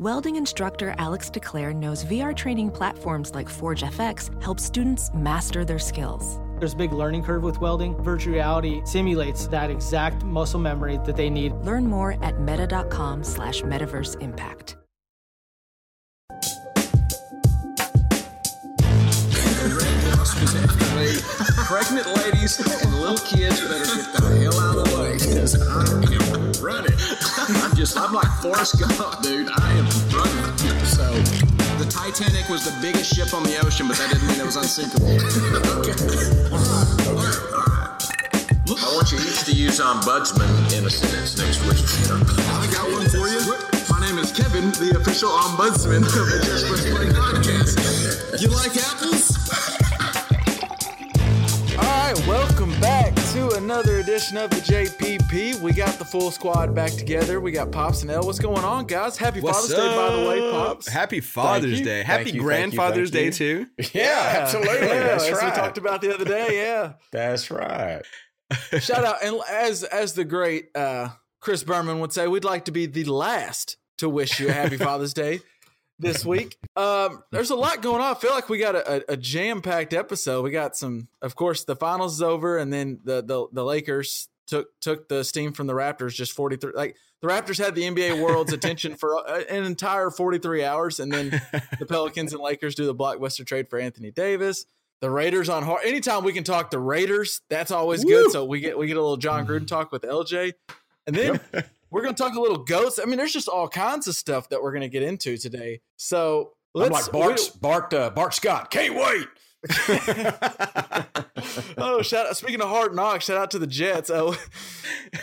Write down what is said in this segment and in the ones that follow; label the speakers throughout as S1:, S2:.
S1: Welding instructor Alex DeClaire knows VR training platforms like Forge FX help students master their skills.
S2: There's a big learning curve with welding. Virtual reality simulates that exact muscle memory that they need.
S1: Learn more at meta.com slash metaverse impact.
S3: Pregnant ladies and little kids better get the hell out of the way because I am running. I'm just, I'm like Forrest Gump, dude. I am running. So, the Titanic was the biggest ship on the ocean, but that didn't mean it was unsinkable. okay. All right. All right. All right.
S4: I want you each to use um, ombudsman in a sentence next week.
S3: I got one for you. My name is Kevin, the official ombudsman of the Just Press Play podcast. You like apples?
S5: All right, welcome back to another edition of the JPP. We got the full squad back together. We got Pops and L. What's going on, guys? Happy Father's Day, by the way, Pops.
S6: Happy Father's
S5: you.
S6: Day.
S7: Thank
S6: Happy
S7: you, thank you,
S6: Grandfather's
S7: thank
S6: Day
S7: you.
S6: too.
S7: Yeah, absolutely.
S5: Yeah,
S7: That's
S5: as
S7: right.
S5: we talked about the other day. Yeah.
S7: That's right.
S5: Shout out, and as as the great uh, Chris Berman would say, we'd like to be the last to wish you a happy Father's Day this week. Um, there's a lot going on. I feel like we got a, a jam packed episode. We got some, of course, the finals is over, and then the the, the Lakers took took the steam from the Raptors. Just 43. Like the Raptors had the NBA world's attention for an entire 43 hours, and then the Pelicans and Lakers do the blockbuster trade for Anthony Davis. The Raiders on hard. Anytime we can talk the Raiders, that's always good. So we get we get a little Jon Gruden talk with LJ, and then we're gonna talk a little goats. I mean, there's just all kinds of stuff that we're gonna get into today. So
S7: I'm
S5: let's
S7: like Bart, Bart, uh, Bart Scott. Can't wait.
S5: oh, shout out! Speaking of hard knocks, shout out to the Jets. Oh,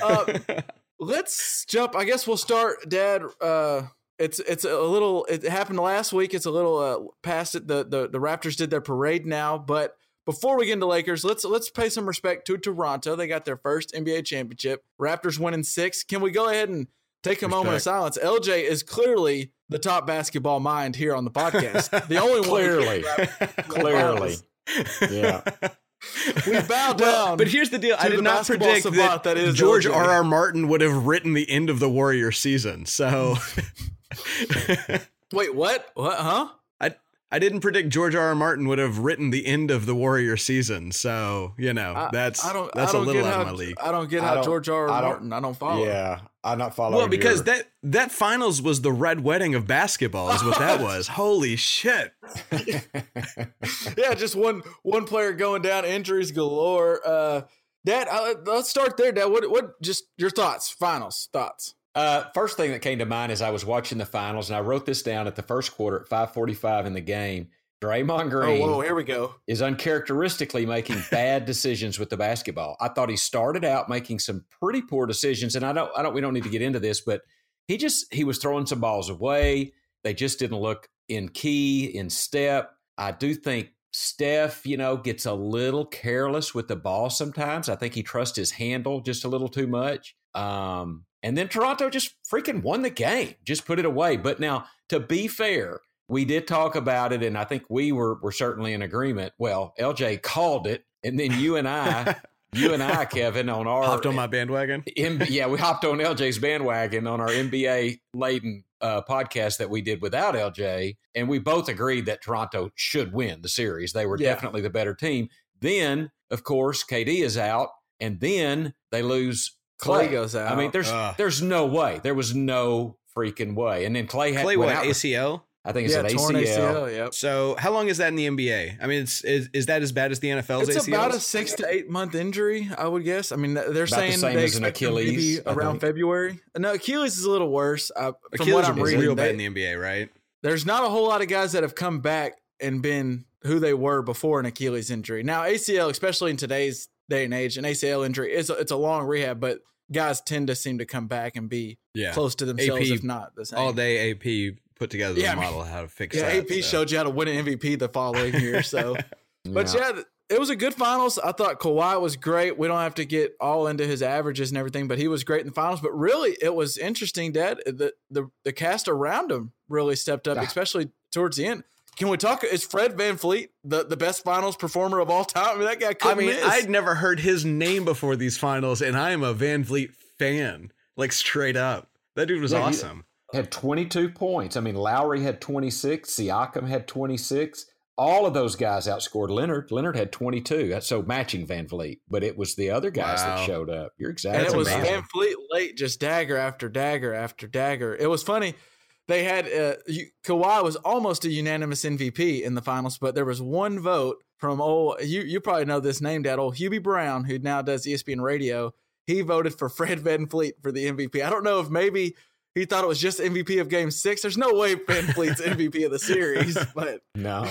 S5: uh, let's jump. I guess we'll start, Dad. Uh, it's it's a little. It happened last week. It's a little uh, past it. The, the the Raptors did their parade now, but before we get into Lakers, let's let's pay some respect to Toronto. They got their first NBA championship. Raptors winning six. Can we go ahead and take a moment of silence? LJ is clearly the top basketball mind here on the podcast. The only one
S7: Clearly. Clearly. Yeah.
S5: we bow down.
S6: Well, but here's the deal: I did not predict that,
S5: that is
S6: George. R. R. Martin would have written the end of the Warrior season. So
S5: Wait, what? What? Huh?
S6: I I didn't predict George R. R. Martin would have written the end of the Warrior season. So you know
S5: I-
S6: that's
S5: I don't.
S6: that's
S5: I don't
S6: a little out
S5: how,
S6: of my league.
S5: I don't get how
S7: don't-
S5: George R. R.
S7: I don't-
S5: Martin. I don't follow.
S7: Yeah. I'm not following
S6: Well, because
S7: your-
S6: that that finals was the red wedding of basketball, is what that was. Holy shit!
S5: yeah, just one one player going down, injuries galore. Uh, Dad, uh, let's start there. Dad, what what just your thoughts? Finals thoughts.
S7: Uh, first thing that came to mind is I was watching the finals, and I wrote this down at the first quarter at 5:45 in the game. Draymond
S5: Oh,
S7: Green
S5: whoa, here we go.
S7: is uncharacteristically making bad decisions with the basketball. I thought he started out making some pretty poor decisions, and I don't, I don't, we don't need to get into this, but he just he was throwing some balls away. They just didn't look in key, in step. I do think Steph, you know, gets a little careless with the ball sometimes. I think he trusts his handle just a little too much. Um, and then Toronto just freaking won the game, just put it away. But now, to be fair, we did talk about it, and I think we were were certainly in agreement. Well, LJ called it, and then you and I, you and I, Kevin, on our
S6: Hopped on my bandwagon.
S7: M- yeah, we hopped on LJ's bandwagon on our NBA laden uh, podcast that we did without LJ, and we both agreed that Toronto should win the series. They were
S5: Yeah.
S7: definitely the better team. Then, of course, KD is out, and then they lose Klay.
S5: Klay goes out.
S7: I mean, there's
S6: Ugh.
S7: there's no way. There was no freaking way. And then Klay had
S6: Play
S7: went
S6: what
S7: out-
S6: ACL?
S7: I think it's
S5: yeah,
S7: an ACL.
S5: ACL. Yep.
S6: So how long is that in the NBA? I mean, it's is, is that as bad as the NFL's ACL?
S5: It's
S6: ACLs?
S5: about a six to eight month injury, I would guess. I mean, they're
S7: the
S5: saying
S7: same
S5: they
S7: as an
S5: expect to be
S7: Achilles, I
S5: around. February. No, Achilles is a little worse. Uh, from
S6: Achilles
S5: what I'm
S6: is
S5: reading,
S6: real
S5: they-
S6: bad in the NBA, right?
S5: there's not a whole lot of guys that have come back and been who they were before an Achilles injury. Now ACL, especially in today's day and age, an ACL injury is a, it's a long rehab, but guys tend to seem to come back and be
S6: Yeah.
S5: close to themselves,
S6: AP
S5: if not the same.
S6: All day AP put together the
S5: Yeah, I mean-
S6: model how to fix
S5: yeah,
S6: that.
S5: AP
S6: so.
S5: showed you how to win an MVP the following year. So, but
S7: Yeah.
S5: yeah. it was a good finals. I thought Kawhi was great. We don't have to get all into his averages and everything, but he was great in the finals. But really, it was interesting, Dad. The the, the cast around him really stepped up, especially towards the end. Can we talk? Is Fred VanVleet the, the best finals performer of all time? I mean, that guy
S6: I
S5: couldn't
S6: mean,
S5: miss.
S6: I'd never heard his name before these finals, and I am a VanVleet fan, like straight up. That dude was
S7: Yeah, he-
S6: awesome.
S7: had 22 points. I mean, Lowry had 26, Siakam had 26. All of those guys outscored Leonard. Leonard had 22. That's so matching VanVleet, but it was the other guys
S6: Wow.
S7: that showed up. You're exactly.
S5: and
S7: exactly
S5: it was
S7: right.
S5: Van Fleet late, just dagger after dagger after dagger. It was funny. They had uh, Kawhi was almost a unanimous MVP in the finals, but there was one vote from old. You you probably know this name, Dad. Old Hubie Brown, who now does ESPN Radio. He voted for Fred VanVleet for the MVP. I don't know if maybe he thought it was just MVP of Game Six. There's no way VanVleet's MVP of the series, but
S7: No.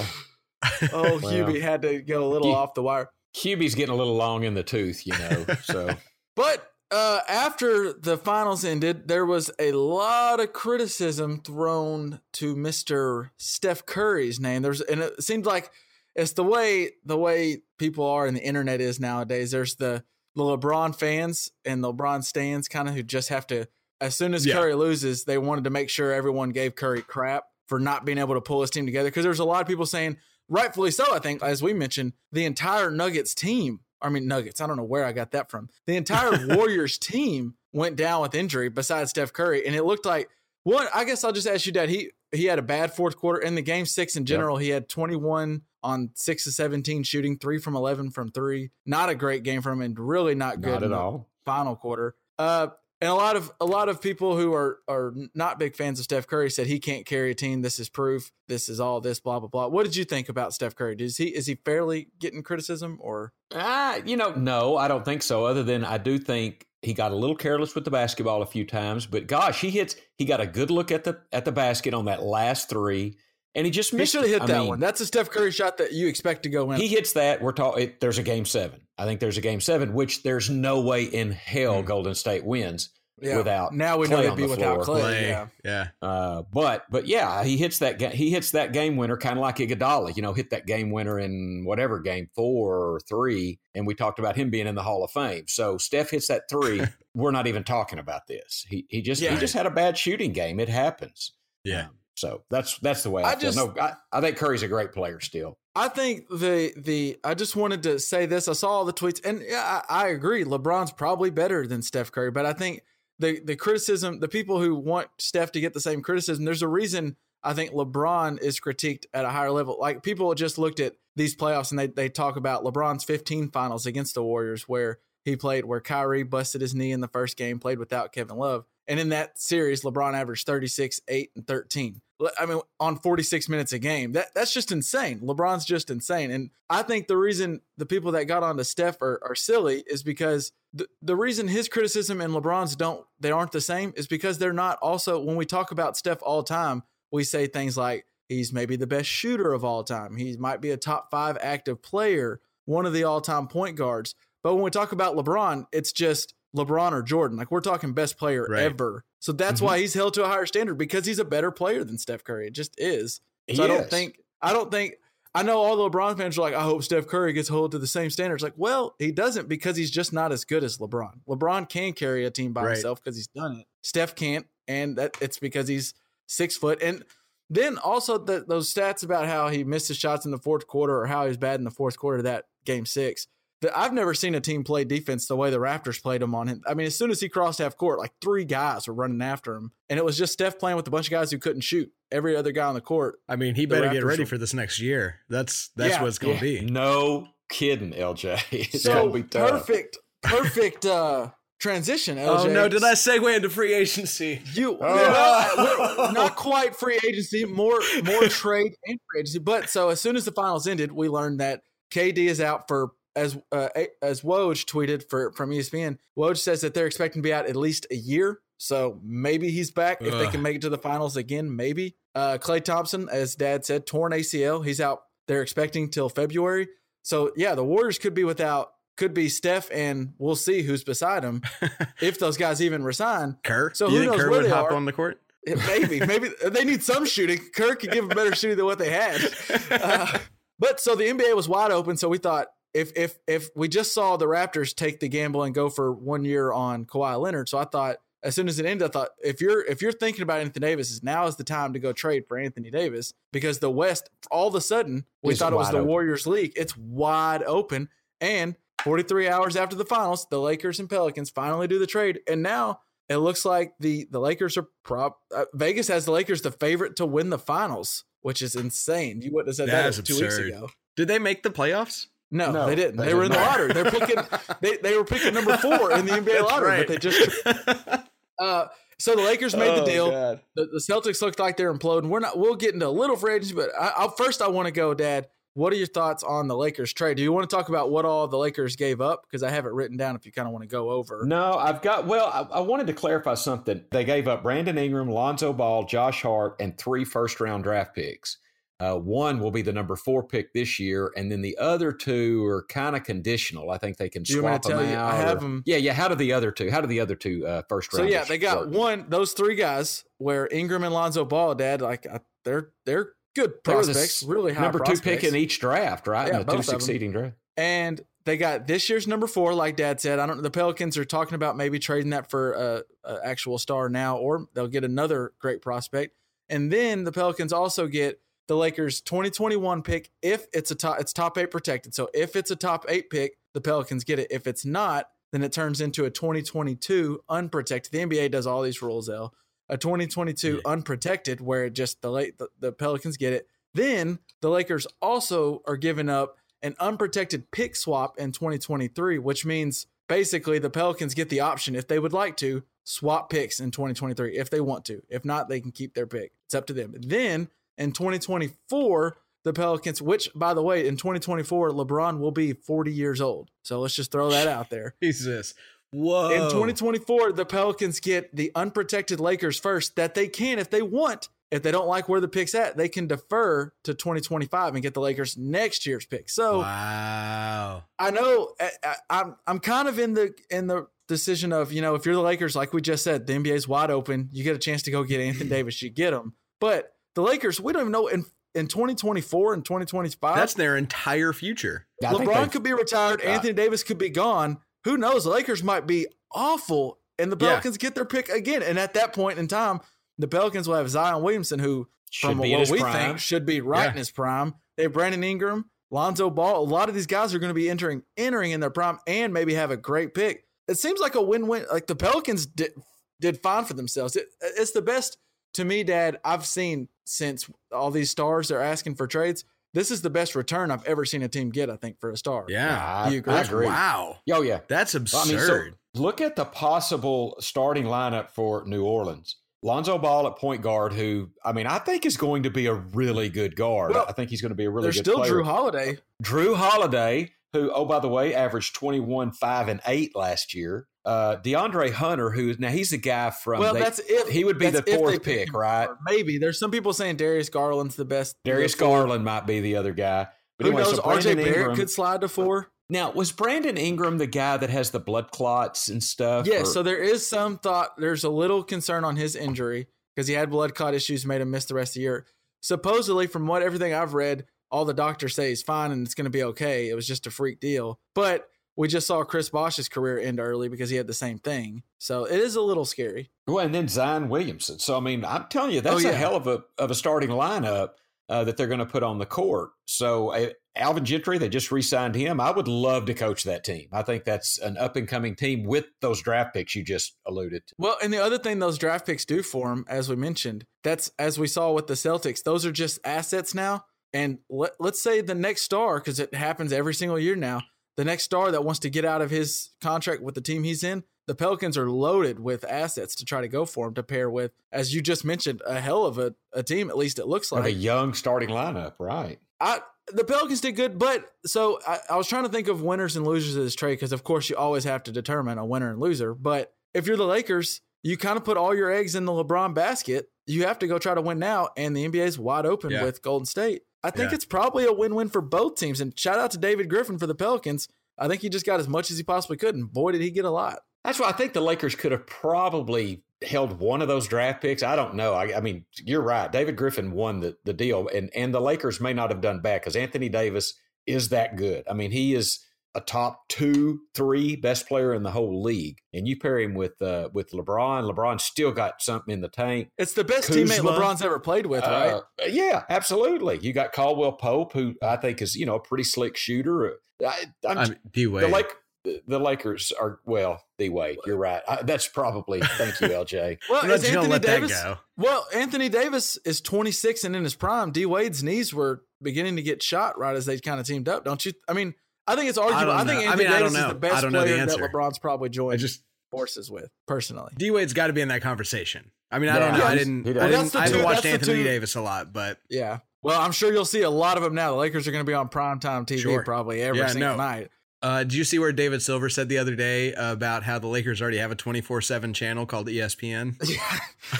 S5: oh,
S7: Well.
S5: Hubie had to go a little off the wire.
S7: Hubie's getting a little long in the tooth, you know. So
S5: But uh, after the finals ended, there was a lot of criticism thrown to Mr. Steph Curry's name. There's and it seems like it's the way the way people are and the internet is nowadays. There's the the LeBron fans and the LeBron stands kind of who just have to as soon as
S6: Yeah.
S5: Curry loses, they wanted to make sure everyone gave Curry crap for not being able to pull his team together because there's a lot of people saying rightfully so, I think, as we mentioned, the entire Nuggets team. I mean, Nuggets. I don't know where I got that from. The entire Warriors team went down with injury besides Steph Curry. And it looked like one, I guess I'll just ask you, Dad. He he had a bad fourth quarter. In the game six in general, he had 21 on six to 17 shooting, three from 11 from three. Not a great game from him and really not good
S7: not at all.
S5: final quarter. Uh, and a lot of a lot of people who are are not big fans of Steph Curry said he can't carry a team. This is proof. This is all this blah blah blah. What did you think about Steph Curry? Is he is he fairly getting criticism or
S7: Ah, you know, no, I don't think so. Other than I do think he got a little careless with the basketball a few times, but gosh, he hits. He got a good look at the at the basket on that last three, and he just
S5: he
S7: missed.
S5: should have hit
S7: I
S5: that
S7: mean,
S5: one? That's a Steph Curry shot that you expect to go in.
S7: He hits that. We're talking. There's a game seven. I think there's a game seven, which there's no way in hell Golden State wins
S5: Yeah.
S7: without
S5: now we know
S7: Klay
S5: they'd
S7: on
S5: be
S7: the
S5: without
S7: floor.
S6: Klay.
S5: Yeah.
S6: yeah.
S7: Uh, but but yeah, he hits that ga- he hits that game winner kind of like Iguodala, you know, hit that game winner in whatever game four or three, and we talked about him being in the Hall of Fame. So Steph hits that three, we're not even talking about this. He he just
S5: Yeah.
S7: he just had a bad shooting game. It happens.
S6: Yeah.
S7: Um, so that's that's the way I,
S5: I
S7: feel.
S5: just-
S7: no, I, I think Curry's a great player still.
S5: I think the the I just wanted to say this. I saw all the tweets, and yeah, I, I agree. LeBron's probably better than Steph Curry, but I think the the criticism, the people who want Steph to get the same criticism, there's a reason. I think LeBron is critiqued at a higher level. Like people just looked at these playoffs and they they talk about LeBron's 15 finals against the Warriors, where he played where Kyrie busted his knee in the first game, played without Kevin Love, and in that series, LeBron averaged 36, 8, and 13. I mean, on 46 minutes a game. That that's just insane. LeBron's just insane. And I think the reason the people that got onto Steph are, are silly is because the, the reason his criticism and LeBron's don't they aren't the same is because they're not also when we talk about Steph all time, we say things like he's maybe the best shooter of all time. He might be a top 5 active player, one of the all-time point guards. But when we talk about LeBron, it's just LeBron or Jordan. Like we're talking best player
S6: Right.
S5: ever. So that's
S7: Mhm.
S5: why he's held to a higher standard because he's a better player than Steph Curry. It just is.
S7: He
S5: I don't
S7: is.
S5: think I don't think I know all the LeBron fans are like, I hope Steph Curry gets held to the same standards. Like, well, he doesn't because he's just not as good as LeBron. LeBron can carry a team by
S6: Right.
S5: himself because he's done it. Steph can't, and that it's because he's six foot. And then also the, those stats about how he missed his shots in the fourth quarter or how he was bad in the fourth quarter of that game six. The, I've never seen a team play defense the way the Raptors played him on him. I mean, as soon as he crossed half court, like three guys were running after him, and it was just Steph playing with a bunch of guys who couldn't shoot. Every other guy on the court
S6: I mean, he
S5: The
S6: better get ready
S5: will-
S6: for this next year. That's that's
S5: Yeah,
S6: what it's going to be.
S7: No kidding, LJ. It's
S5: so
S7: gonna be tough.
S5: perfect, perfect uh, transition. LJ.
S6: Oh no! Did I segue into free agency?
S5: You
S7: Oh.
S5: we're not quite free agency, more more trade and free agency. But so as soon as the finals ended, we learned that KD is out for as uh, as Woj tweeted for from ESPN. Woj says that they're expecting to be out at least a year. So maybe he's back if they can make it to the finals again. Maybe uh, Klay Thompson, as Dad said, torn ACL. He's out. They're expecting till February. So yeah, the Warriors could be without. Could be Steph, and we'll see who's beside him if those guys even resign.
S6: Kerr.
S5: So
S6: Do you
S5: who
S6: think
S5: knows
S6: Kerr
S5: where
S6: would
S5: they
S6: hop
S5: are?
S6: on the court?
S5: Maybe, maybe they need some shooting. Kirk could give them better shooting than what they had. Uh, but so the NBA was wide open. So we thought if if if we just saw the Raptors take the gamble and go for one year on Kawhi Leonard, so I thought as soon as it ended, I thought if you're if you're thinking about Anthony Davis, is now is the time to go trade for Anthony Davis because the West all of a sudden we
S7: Is
S5: thought it was the
S7: open.
S5: Warriors league. It's wide open and. 43 hours after the finals, the Lakers and Pelicans finally do the trade. And now it looks like the the Lakers are prop. Uh, Vegas has the Lakers the favorite to win the finals, which is insane. You wouldn't have said that,
S6: That
S5: two weeks ago.
S6: Did they make the playoffs?
S5: No,
S7: No,
S5: they didn't.
S7: they
S5: They, were in the lottery. They're picking. they, they were picking number four in the NBA
S6: That's
S5: lottery,
S6: right.
S5: but they just. Uh, so the Lakers made the
S6: Oh,
S5: deal. The, the Celtics looked like they're imploding. We're not. We'll get into a little free agency, but I, I'll, first I want to go, Dad. What are your thoughts on the Lakers trade? Do you want to talk about what all the Lakers gave up? Because I have it written down. If you kind of want to go over.
S7: No, I've got. Well, I, I wanted to clarify something. They gave up Brandon Ingram, Lonzo Ball, Josh Hart, and three first round draft picks. Uh, one will be the number four pick this year, and then the other two are kind of conditional. I think they can
S5: Do you want me
S7: swap them
S5: you?
S7: out.
S5: I have
S7: or-
S5: them-
S7: Yeah, yeah. How do the other two? How do the other two uh, first
S5: So yeah, they got one. Those three guys, where Ingram and Lonzo Ball, Dad, like I, they're they're good
S7: They were the
S5: prospects, really high
S7: number
S5: prospects.
S7: two pick in each draft, right?
S5: Yeah,
S7: in the two
S5: both of 'em.
S7: succeeding draft.
S5: and they got this year's number four, like Dad said. I don't. Know. The Pelicans are talking about maybe trading that for a, a actual star now, or they'll get another great prospect. And then the Pelicans also get the Lakers 2021 pick if it's a top. It's top eight protected. So if it's a top eight pick, the Pelicans get it. If it's not, then it turns into a 2022 unprotected. The NBA does all these rules, L. A 2022 unprotected, where it just the late the, the Pelicans get it. Then the Lakers also are giving up an unprotected pick swap in 2023, which means basically the Pelicans get the option if they would like to swap picks in 2023 if they want to. If not, they can keep their pick. It's up to them. Then in 2024, the Pelicans, which by the way, in 2024, LeBron will be 40 years old. So let's just throw that out there.
S6: Jesus. Whoa.
S5: In 2024, the Pelicans get the unprotected Lakers first that they can, if they want, if they don't like where the pick's at, they can defer to 2025 and get the Lakers next year's pick. So
S6: wow.
S5: I know I, I, I'm I'm kind of in the in the decision of you know if you're the Lakers, like we just said, the NBA's wide open. You get a chance to go get Anthony Davis, you get him. But the Lakers, we don't even know in in 2024 and 2025.
S6: That's their entire future.
S7: I think
S5: LeBron could be retired. Anthony Davis could be gone. Who knows? The Lakers might be awful, and the
S6: Yeah.
S5: Pelicans get their pick again. And at that point in time, the Pelicans will have Zion Williamson, who
S7: Should
S5: from
S7: be
S5: what we
S7: prime.
S5: think should be right
S6: Yeah.
S5: in his prime. They have Brandon Ingram, Lonzo Ball. A lot of these guys are going to be entering entering in their prime and maybe have a great pick. It seems like a win win. Like the Pelicans did did fine for themselves. It, it's the best to me, Dad. I've seen since all these stars are asking for trades. This is the best return I've ever seen a team get. I think for a star.
S6: Yeah.
S7: I,
S5: You agree?
S7: I agree.
S6: Wow.
S7: Oh yeah.
S6: That's
S7: I
S6: absurd.
S7: mean, so look at the possible starting lineup for New Orleans. Lonzo Ball at point guard, who I mean, I think is going to be a really good guard.
S5: Well,
S7: I think he's going to be a really
S5: There's
S7: good
S5: still
S7: player.
S5: Jrue Holiday.
S7: Jrue Holiday, who, oh, by the way, averaged 21, 5, and 8 last year. Uh, DeAndre Hunter, who now he's the guy from.
S5: Well,
S7: they-
S5: that's if
S7: he would be the fourth
S5: pick
S7: pick, right?
S5: Maybe there's some people saying Darius Garland's the best.
S7: Darius. Garland might be the other guy. But
S5: Who
S7: anyway,
S5: knows?
S7: so
S5: RJ Barrett
S7: Ingram-
S5: could slide to four.
S7: Now, was Brandon Ingram the guy that has the blood clots and stuff?
S5: Yeah,
S7: or-
S5: so there is some thought. There's a little concern on his injury because he had blood clot issues, made him miss the rest of the year. Supposedly, from what everything I've read, all the doctors say he's fine and it's going to be okay. It was just a freak deal. But we just saw Chris Bosh's career end early because he had the same thing. So it is a little scary.
S7: Well, and then Zion Williamson. So I mean, I'm telling you, that's
S5: Oh, yeah.
S7: a hell of a of a starting lineup uh, that they're going to put on the court. So uh, Alvin Gentry, they just re-signed him. I would love to coach that team. I think that's an up and coming team with those draft picks you just alluded to.
S5: Well, and the other thing those draft picks do for him, as we mentioned, that's as we saw with the Celtics, those are just assets now. And let, let's say the next star, because it happens every single year now, the next star that wants to get out of his contract with the team he's in, the Pelicans are loaded with assets to try to go for him to pair with, as you just mentioned, a hell of a, a team, at least it looks
S7: Like
S5: like.
S7: a young starting lineup, right?
S5: I the Pelicans did good, but so I, I was trying to think of winners and losers of this trade because of course you always have to determine a winner and loser. But if you're the Lakers, you kind of put all your eggs in the LeBron basket. You have to go try to win now, and the NBA is wide open
S6: Yeah.
S5: with Golden State. I think
S6: Yeah.
S5: it's probably a win-win for both teams. And shout out to David Griffin for the Pelicans. I think he just got as much as he possibly could, and boy did he get a lot.
S7: That's why I think the Lakers could have probably held one of those draft picks. I don't know. I, I mean, you're right. David Griffin won the, the deal, and and the Lakers may not have done bad because Anthony Davis is that good. I mean, he is a top two, three best player in the whole league, and you pair him with uh, with LeBron. LeBron still got something in the tank.
S5: It's the best
S7: Kuzma.
S5: teammate LeBron's ever played with, right?
S7: Uh, yeah, absolutely. You got Caldwell Pope, who I think is you know a pretty slick shooter. I, I'm,
S6: I mean, D
S7: the
S6: Wade.
S7: Lake the, the Lakers are well. D Wade, you're right. I, that's probably thank you, LJ.
S5: Well, is Anthony
S6: let
S5: Davis?
S6: that go.
S5: Well, Anthony Davis is 26 and in his prime. D Wade's knees were beginning to get shot right as they kind of teamed up. Don't you? I mean, I think it's arguable. I,
S6: don't
S5: think
S6: know. I
S5: Anthony
S6: mean, I don't
S5: Davis is the best
S6: I don't know the
S5: player that. LeBron's probably
S6: I
S5: joined
S6: just
S5: forces with personally.
S6: D Wade's got to be in that conversation. I mean, I
S7: Yeah,
S6: don't know. I didn't. I, didn't,
S5: that's
S6: I haven't watched Anthony Davis a lot, but
S5: Yeah. Well, I'm sure you'll see a lot of them now. The Lakers are going to be on primetime TV
S6: Sure.
S5: probably every
S6: Yeah,
S5: single
S6: no.
S5: night.
S6: Uh, did you see where David Silver said the other day about how the Lakers already have a twenty four seven channel called ESPN?
S5: Yeah,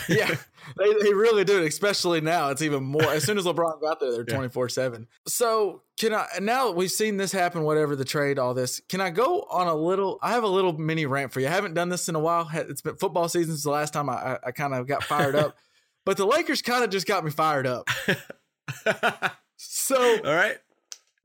S5: yeah, they, they really do. Especially now, it's even more. As soon as LeBron got there, they're
S6: Yeah.
S5: twenty four seven. So can I? Now we've seen this happen. Whatever the trade, all this. Can I go on a little? I have a little mini rant for you. I haven't done this in a while. It's been football season since the last time I, I, I kind of got fired up. But the Lakers kind of just got me fired up. So
S6: All right.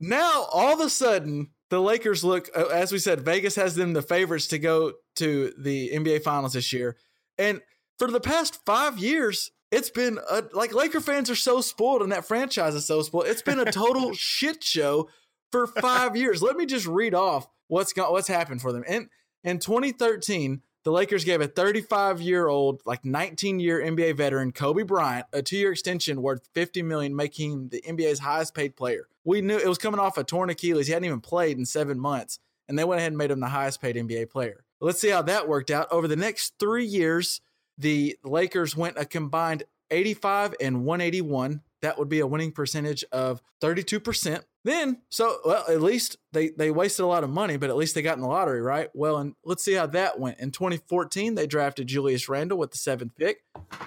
S5: now all of a sudden the Lakers look uh, as we said Vegas has them the favorites to go to the NBA finals this year. And for the past 5 years it's been a, like Laker fans are so spoiled and that franchise is so spoiled. It's been a total shit show for 5 years. Let me just read off what's got what's happened for them. In in 2013 the Lakers gave a 35 year old, like 19 year NBA veteran, Kobe Bryant, a two year extension worth 50 million, making him the NBA's highest paid player. We knew it was coming off a torn Achilles. He hadn't even played in seven months, and they went ahead and made him the highest paid NBA player. Let's see how that worked out. Over the next three years, the Lakers went a combined 85 and 181. That would be a winning percentage of 32%. Then, so well, at least they they wasted a lot of money, but at least they got in the lottery, right? Well, and let's see how that went. In 2014, they drafted Julius Randle with the seventh pick.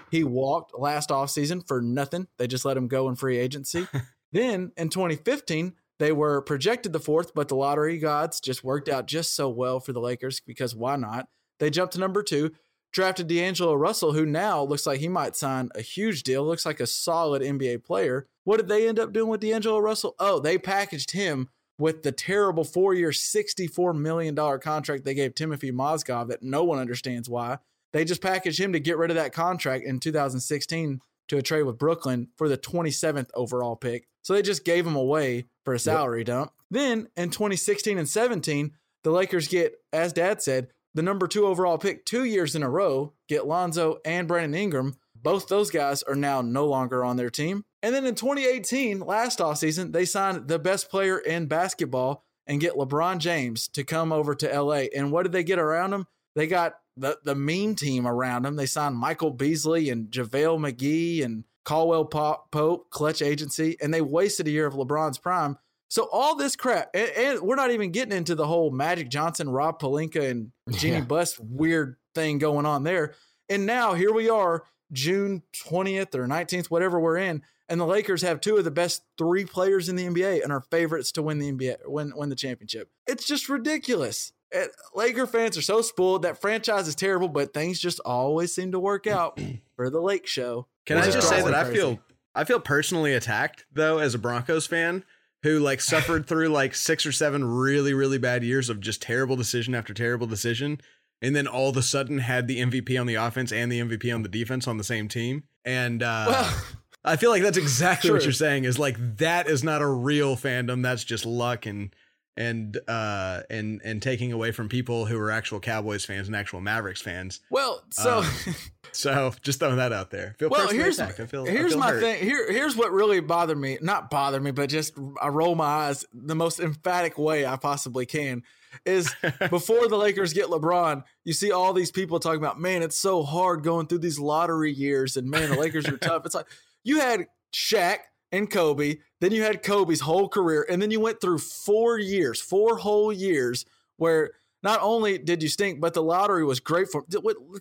S5: He walked last offseason for nothing. They just let him go in free agency. then in 2015, they were projected the fourth, but the lottery gods just worked out just so well for the Lakers because why not? They jumped to number two, drafted D'Angelo Russell, who now looks like he might sign a huge deal, looks like a solid NBA player. What did they end up doing with D'Angelo Russell? Oh, they packaged him with the terrible four year, $64 million contract they gave Timothy Mozgov that no one understands why. They just packaged him to get rid of that contract in 2016 to a trade with Brooklyn for the 27th overall pick. So they just gave him away for a salary dump. Then in 2016 and 17, the Lakers get, as dad said, the number two overall pick two years in a row, get Lonzo and Brandon Ingram. Both those guys are now no longer on their team. And then in 2018, last offseason, they signed the best player in basketball and get LeBron James to come over to LA. And what did they get around him? They got the, the mean team around him. They signed Michael Beasley and JaVale McGee and Caldwell Pope, Clutch Agency, and they wasted a year of LeBron's prime. So all this crap, and, and we're not even getting into the whole Magic Johnson, Rob Pelinka, and Jeanie
S7: Yeah.
S5: Buss weird thing going on there. And now here we are, June 20th or 19th, whatever we're in, and the Lakers have two of the best three players in the NBA and are favorites to win the NBA, win win the championship. It's just ridiculous. Eh, Laker fans are so spoiled. That franchise is terrible, but things just always seem to work out for the Lake Show.
S6: Can I just say
S5: driving
S6: that I feel I feel personally attacked though as a Broncos fan who like suffered through like six or seven really really bad years of just terrible decision after terrible decision and then all of a sudden had the MVP on the offense and the MVP on the defense on the same team. And uh
S5: Well,
S6: I feel like that's exactly what you're saying is like that is not a real fandom. That's just luck and and uh and and taking away from people who are actual Cowboys fans and actual Mavericks fans.
S5: well, so
S6: Um, So just throwing that out there. Feel
S5: well, here's.
S6: I feel,
S5: here's my
S6: hurt.
S5: thing. Here here's what really bothered me. Not bothered me, but just I roll my eyes the most emphatic way I possibly can. Is before the Lakers get LeBron, you see all these people talking about, man, it's so hard going through these lottery years, and man, the Lakers are tough. It's like you had Shaq and Kobe, then you had Kobe's whole career, and then you went through four years, four whole years where not only did you stink, but the lottery was great for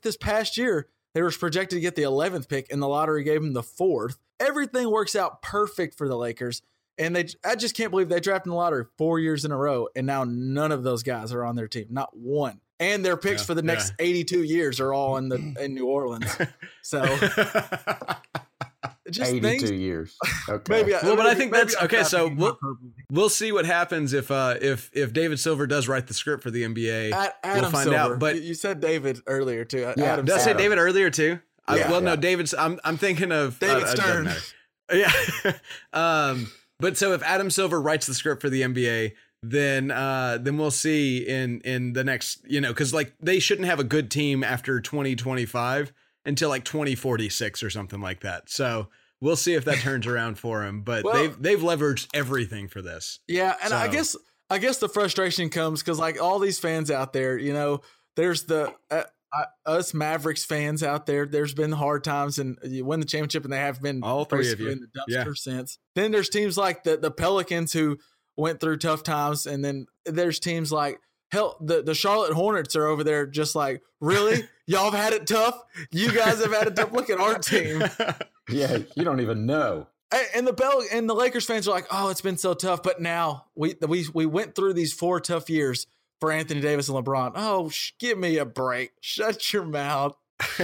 S5: this past year. They were projected to get the 11th pick, and the lottery gave them the fourth. Everything works out perfect for the Lakers, and they I just can't believe they drafted in the lottery four years in a row, and now none of those guys are on their team, not one. And their picks
S6: Yeah,
S5: for the next 82 years are all in the in New Orleans. So just
S7: 82
S5: things.
S7: years. Okay.
S5: Maybe,
S6: Well, but I think that's- okay, so we'll- we'll see what happens if uh if if David Silver does write the script for the NBA.
S5: Ad- Adam
S6: we'll find
S5: Silver.
S6: out. But
S5: you, you said David earlier too.
S7: Yeah,
S5: Adam
S6: did I say
S5: Silver.
S6: David earlier too? I,
S7: Yeah.
S6: well, no,
S7: Yeah.
S6: David's. I'm I'm thinking of
S5: David
S6: uh,
S5: Stern.
S6: Yeah. um. But so if Adam Silver writes the script for the NBA, then uh then we'll see in in the next you know because like they shouldn't have a good team after 2025 until like 2046 or something like that so we'll see if that turns around for him but
S5: Well-
S6: they've they've leveraged everything for this
S5: Yeah, and I guess I guess the frustration comes because like all these fans out there, you know, there's the uh, uh, us Mavericks fans out there. There's been hard times, and you win the championship, and they have been
S6: All three of you.
S5: in the dumpster
S6: Yeah.
S5: since. Then there's teams like the the Pelicans who went through tough times, and then there's teams like. Hell, the, the Charlotte Hornets are over there just like, really? Y'all have had it tough? You guys have had it tough. Look at our team.
S7: Yeah, you don't even know.
S5: And- And the Bell and the Lakers fans are like, "Oh, it's been so tough," but now we we we went through these four tough years for Anthony Davis and LeBron. Oh, sh- give me a break! Shut your mouth,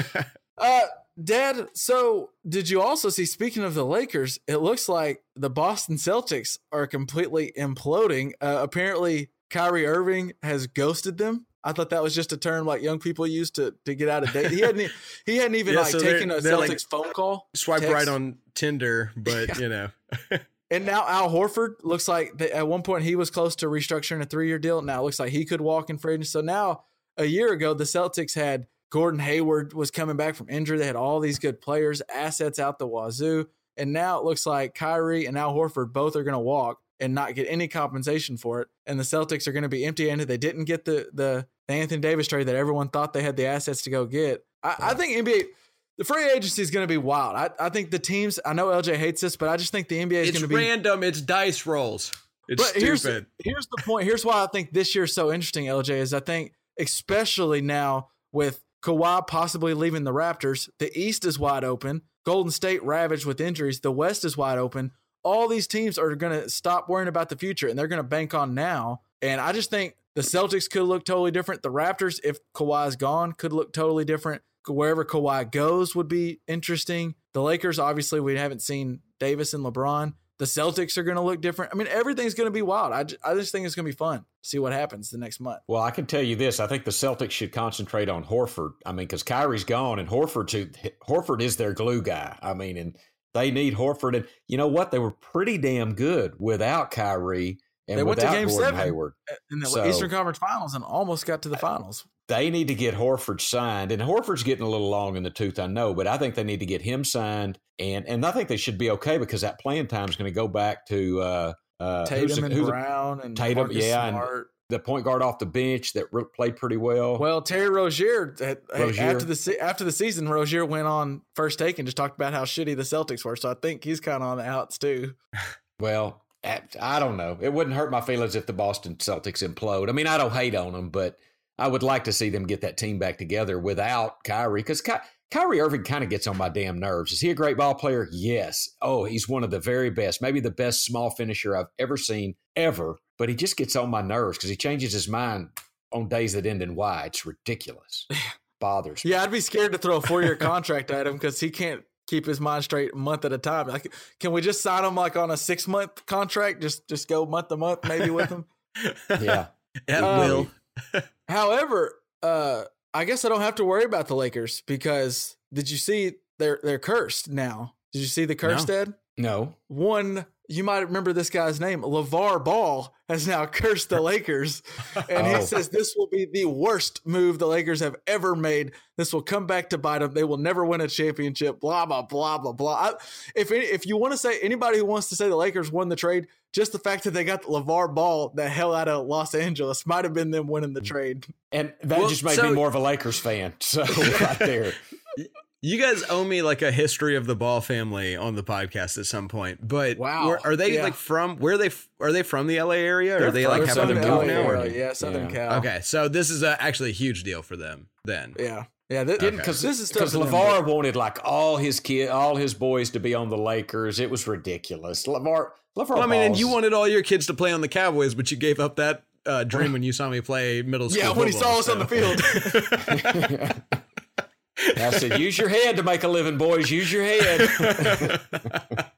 S5: uh, Dad. So, did you also see? Speaking of the Lakers, it looks like the Boston Celtics are completely imploding. Uh, apparently, Kyrie Irving has ghosted them. I thought that was just a term like young people use to to get out of date. He hadn't he hadn't even
S6: Yeah,
S5: like
S6: so
S5: taken a Celtics
S6: like,
S5: phone call.
S6: swipe
S5: text.
S6: right on tinder but you know
S5: And now Al Horford looks like they, at one point he was close to restructuring a three year deal. Now it looks like he could walk in free agency. So now a year ago, the Celtics had Gordon Hayward was coming back from injury. They had all these good players, assets out the wazoo. And now it looks like Kyrie and Al Horford both are going to walk and not get any compensation for it. And the Celtics are going to be empty handed. They didn't get the, the the Anthony Davis trade that everyone thought they had the assets to go get. I, I think NBA the free agency is going to be wild. I, I think the teams. I know LJ hates this, but I just think the NBA is going to be
S6: random it's dice rolls it's
S5: but here's
S6: stupid
S5: here's the point. Here's why I think this year's so interesting, LJ, is I think especially now with Kawhi possibly leaving the Raptors, the East is wide open. Golden State ravaged with injuries. The West is wide open. All these teams are going to stop worrying about the future and they're going to bank on now. And I just think the Celtics could look totally different. The Raptors, if Kawhi's gone, could look totally different. Wherever Kawhi goes would be interesting. The Lakers, obviously, we haven't seen Davis and LeBron. The Celtics are going to look different. I mean, everything's going to be wild. I, ju- I just think it's going to be fun. See what happens the next month.
S7: Well, I can tell you this: I think the Celtics should concentrate on Horford. I mean, because Kyrie's gone, and Horford, Horford is their glue guy. I mean, and they need Horford. And you know what? They were pretty damn good without Kyrie and
S5: They went to
S7: without
S5: Game
S7: Gordon
S5: Seven.
S7: Hayward.
S5: In the
S7: So-
S5: Eastern Conference Finals and almost got to the finals.
S7: They need to get Horford signed, and Horford's getting a little long in the tooth, I know, but I think they need to get him signed, and and I think they should be okay because that playing time is going to go back to uh, uh,
S5: Tatum
S7: the-
S5: and
S7: who's
S5: Brown and
S7: Tatum,
S5: Marcus
S7: yeah, and-
S5: Smart.
S7: The point guard off the bench that re- played pretty well.
S5: Well, Terry Rozier, uh,
S7: Rozier.
S5: after the after the season, Rozier went on first take and just talked about how shitty the Celtics were. So I think he's kind of on the outs too.
S7: Well, I don't know. It wouldn't hurt my feelings if the Boston Celtics implode. I mean, I don't hate on them, but I would like to see them get that team back together without Kyrie because Ky- Kyrie Irving kind of gets on my damn nerves. Is he a great ball player? Yes. Oh, he's one of the very best, maybe the best small finisher I've ever seen ever. But he just gets on my nerves because he changes his mind on days that end in Y. It's ridiculous. Bothers me.
S5: Yeah, I'd be scared to throw a four year contract at him because he can't keep his mind straight month at a time. Like, can we just sign him like on a six month contract? Just just go month to month maybe with him.
S7: Yeah.
S6: at
S5: Um,
S6: will
S5: However, uh, I guess I don't have to worry about the Lakers because did you see they're they're cursed now? Did you see the curse,
S6: No.
S5: Dad?
S7: No.
S5: One, you might remember this guy's name, LeVar Ball, has now cursed the Lakers. And
S7: Oh.
S5: he says this will be the worst move the Lakers have ever made. This will come back to bite them. They will never win a championship. Blah blah blah blah blah. I, if any- if you want to say anybody who wants to say the Lakers won the trade, just the fact that they got LeVar Ball the hell out of Los Angeles might have been them winning the trade.
S7: And that
S6: Well,
S7: just made
S6: so-
S7: me more of a Lakers fan. So right there.
S6: You guys owe me like a history of the Ball family on the podcast at some point. But
S5: Wow.
S6: where- are they
S5: Yeah.
S6: like from? Where are they? Are they from the LA area? Or
S7: They're
S6: are they like
S7: they're
S6: having to
S7: Southern
S6: move now?
S7: California.
S6: Or?
S5: Yeah, Southern
S7: Yeah.
S5: Cal.
S6: Okay, so this is a, actually a huge deal for them then.
S5: Yeah. Yeah. Th-
S7: Because
S5: this is tough
S7: because
S5: for them,
S7: Levar wanted like all his kid, all his boys to be on the Lakers. It was ridiculous. Levar, Levar.
S6: Well, I mean, and you wanted all your kids to play on the Cowboys, but you gave up that uh, dream when you saw me play middle school.
S5: Yeah, when he
S6: football,
S5: saw us on the field.
S7: I said, use your head to make a living, boys. Use your head.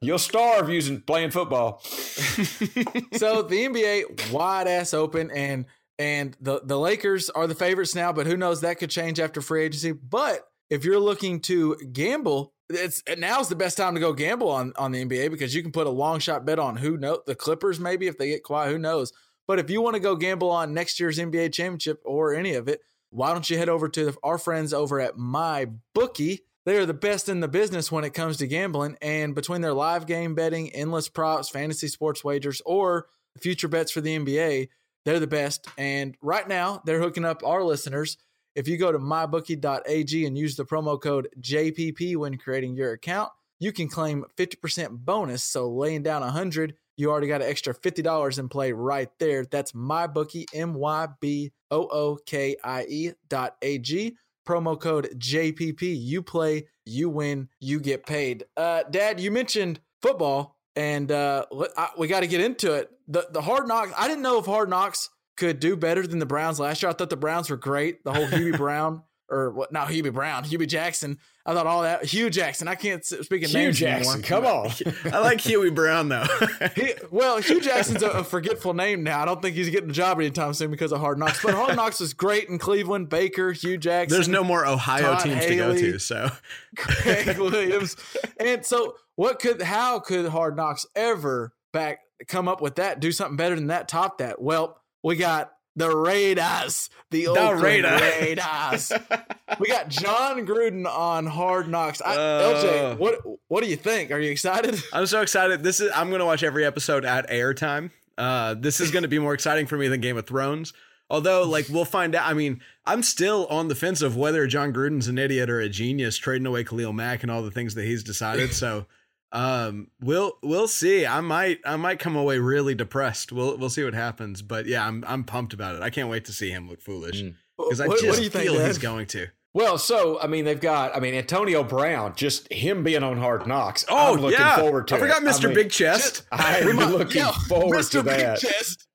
S7: You'll starve using playing football.
S5: so the NBA wide ass open and and the the Lakers are the favorites now, but who knows that could change after free agency. But if you're looking to gamble it's now's the best time to go gamble on on the NBA because you can put a long shot bet on who know the Clippers maybe if they get quiet, who knows. But if you want to go gamble on next year's NBA championship or any of it, why don't you head over to the, our friends over at My Bookie? They are the best in the business when it comes to gambling, and between their live game betting, endless props, fantasy sports wagers, or future bets for the NBA, they're the best. And right now, they're hooking up our listeners. If you go to mybookie.ag and use the promo code JPP when creating your account, you can claim 50% bonus. So laying down 100, you already got an extra $50 in play right there. That's mybookie, M Y B O O K I E dot A G. Promo code JPP. You play, you win, you get paid. Uh, Dad, you mentioned football, and uh, I, we got to get into it. The, the Hard Knocks, I didn't know if Hard Knocks could do better than the Browns last year. I thought the Browns were great. The whole Hubie Brown or what? Not Hubie Brown, Hubie Jackson. I thought all that. Hugh Jackson. I can't speak of
S7: Hugh
S5: names
S7: Jackson.
S5: anymore.
S7: Come on.
S6: I like Huey Brown though.
S5: He, well, Hugh Jackson's a, a forgetful name now. I don't think he's getting a job anytime soon because of Hard Knocks. But Hard Knocks was great in Cleveland. Baker, Hugh Jackson.
S6: There's no more Ohio
S5: Todd
S6: teams to go to, so
S5: Craig Williams. And so, what could? How could Hard Knocks ever back come up with that? Do something better than that? Top that? Well, we got the Raiders, the, Oakland
S6: Raiders.
S5: Raiders. we got Jon Gruden on Hard Knocks. I,
S6: Uh.
S5: LJ, what what do you think? Are you excited?
S6: I'm so excited. This is I'm gonna watch every episode at airtime. Uh, this is gonna be more exciting for me than Game of Thrones. Although, like, we'll find out. I mean, I'm still on the fence of whether Jon Gruden's an idiot or a genius, trading away Khalil Mack and all the things that he's decided. So, um, we'll we'll see. I might I might come away really depressed. We'll we'll see what happens. But yeah, I'm I'm pumped about it. I can't wait to see him look foolish
S7: Mm.
S6: because I
S5: What- what
S6: just
S5: do you think,
S6: feel
S5: Dad?
S6: he's going to.
S7: Well, so I mean, they've got. I mean, Antonio Brown, just him being on Hard Knocks.
S6: Oh
S7: I'm looking
S6: yeah,
S7: forward to.
S6: I forgot
S7: it.
S6: Mr.
S7: mean,
S6: Big Chest.
S7: I'm
S5: We
S7: looking
S5: yeah,
S7: forward
S5: Mr.
S7: to
S5: Big
S7: that.
S5: Chest.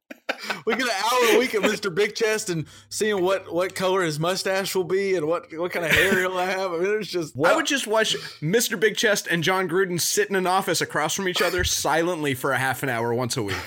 S5: We get an hour a week of Mr. Big Chest and seeing what what color his mustache will be and what what kind of hair he'll have. I mean, it's just
S6: I would just watch Mr. Big Chest and Jon Gruden sit in an office across from each other silently for a half an hour once a week.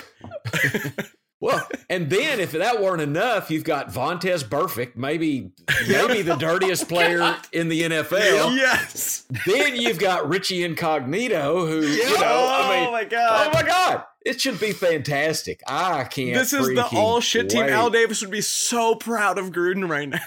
S7: Well, and then if that weren't enough, you've got Vontaze Burfict, maybe maybe the dirtiest oh, player in the NFL.
S6: Yes.
S7: Then you've got Richie Incognito, who you know,
S6: Oh
S7: I mean,
S6: my God.
S7: oh my god, it should be fantastic. I can't.
S6: This is the all shit team. Al Davis would be so proud of Gruden right now.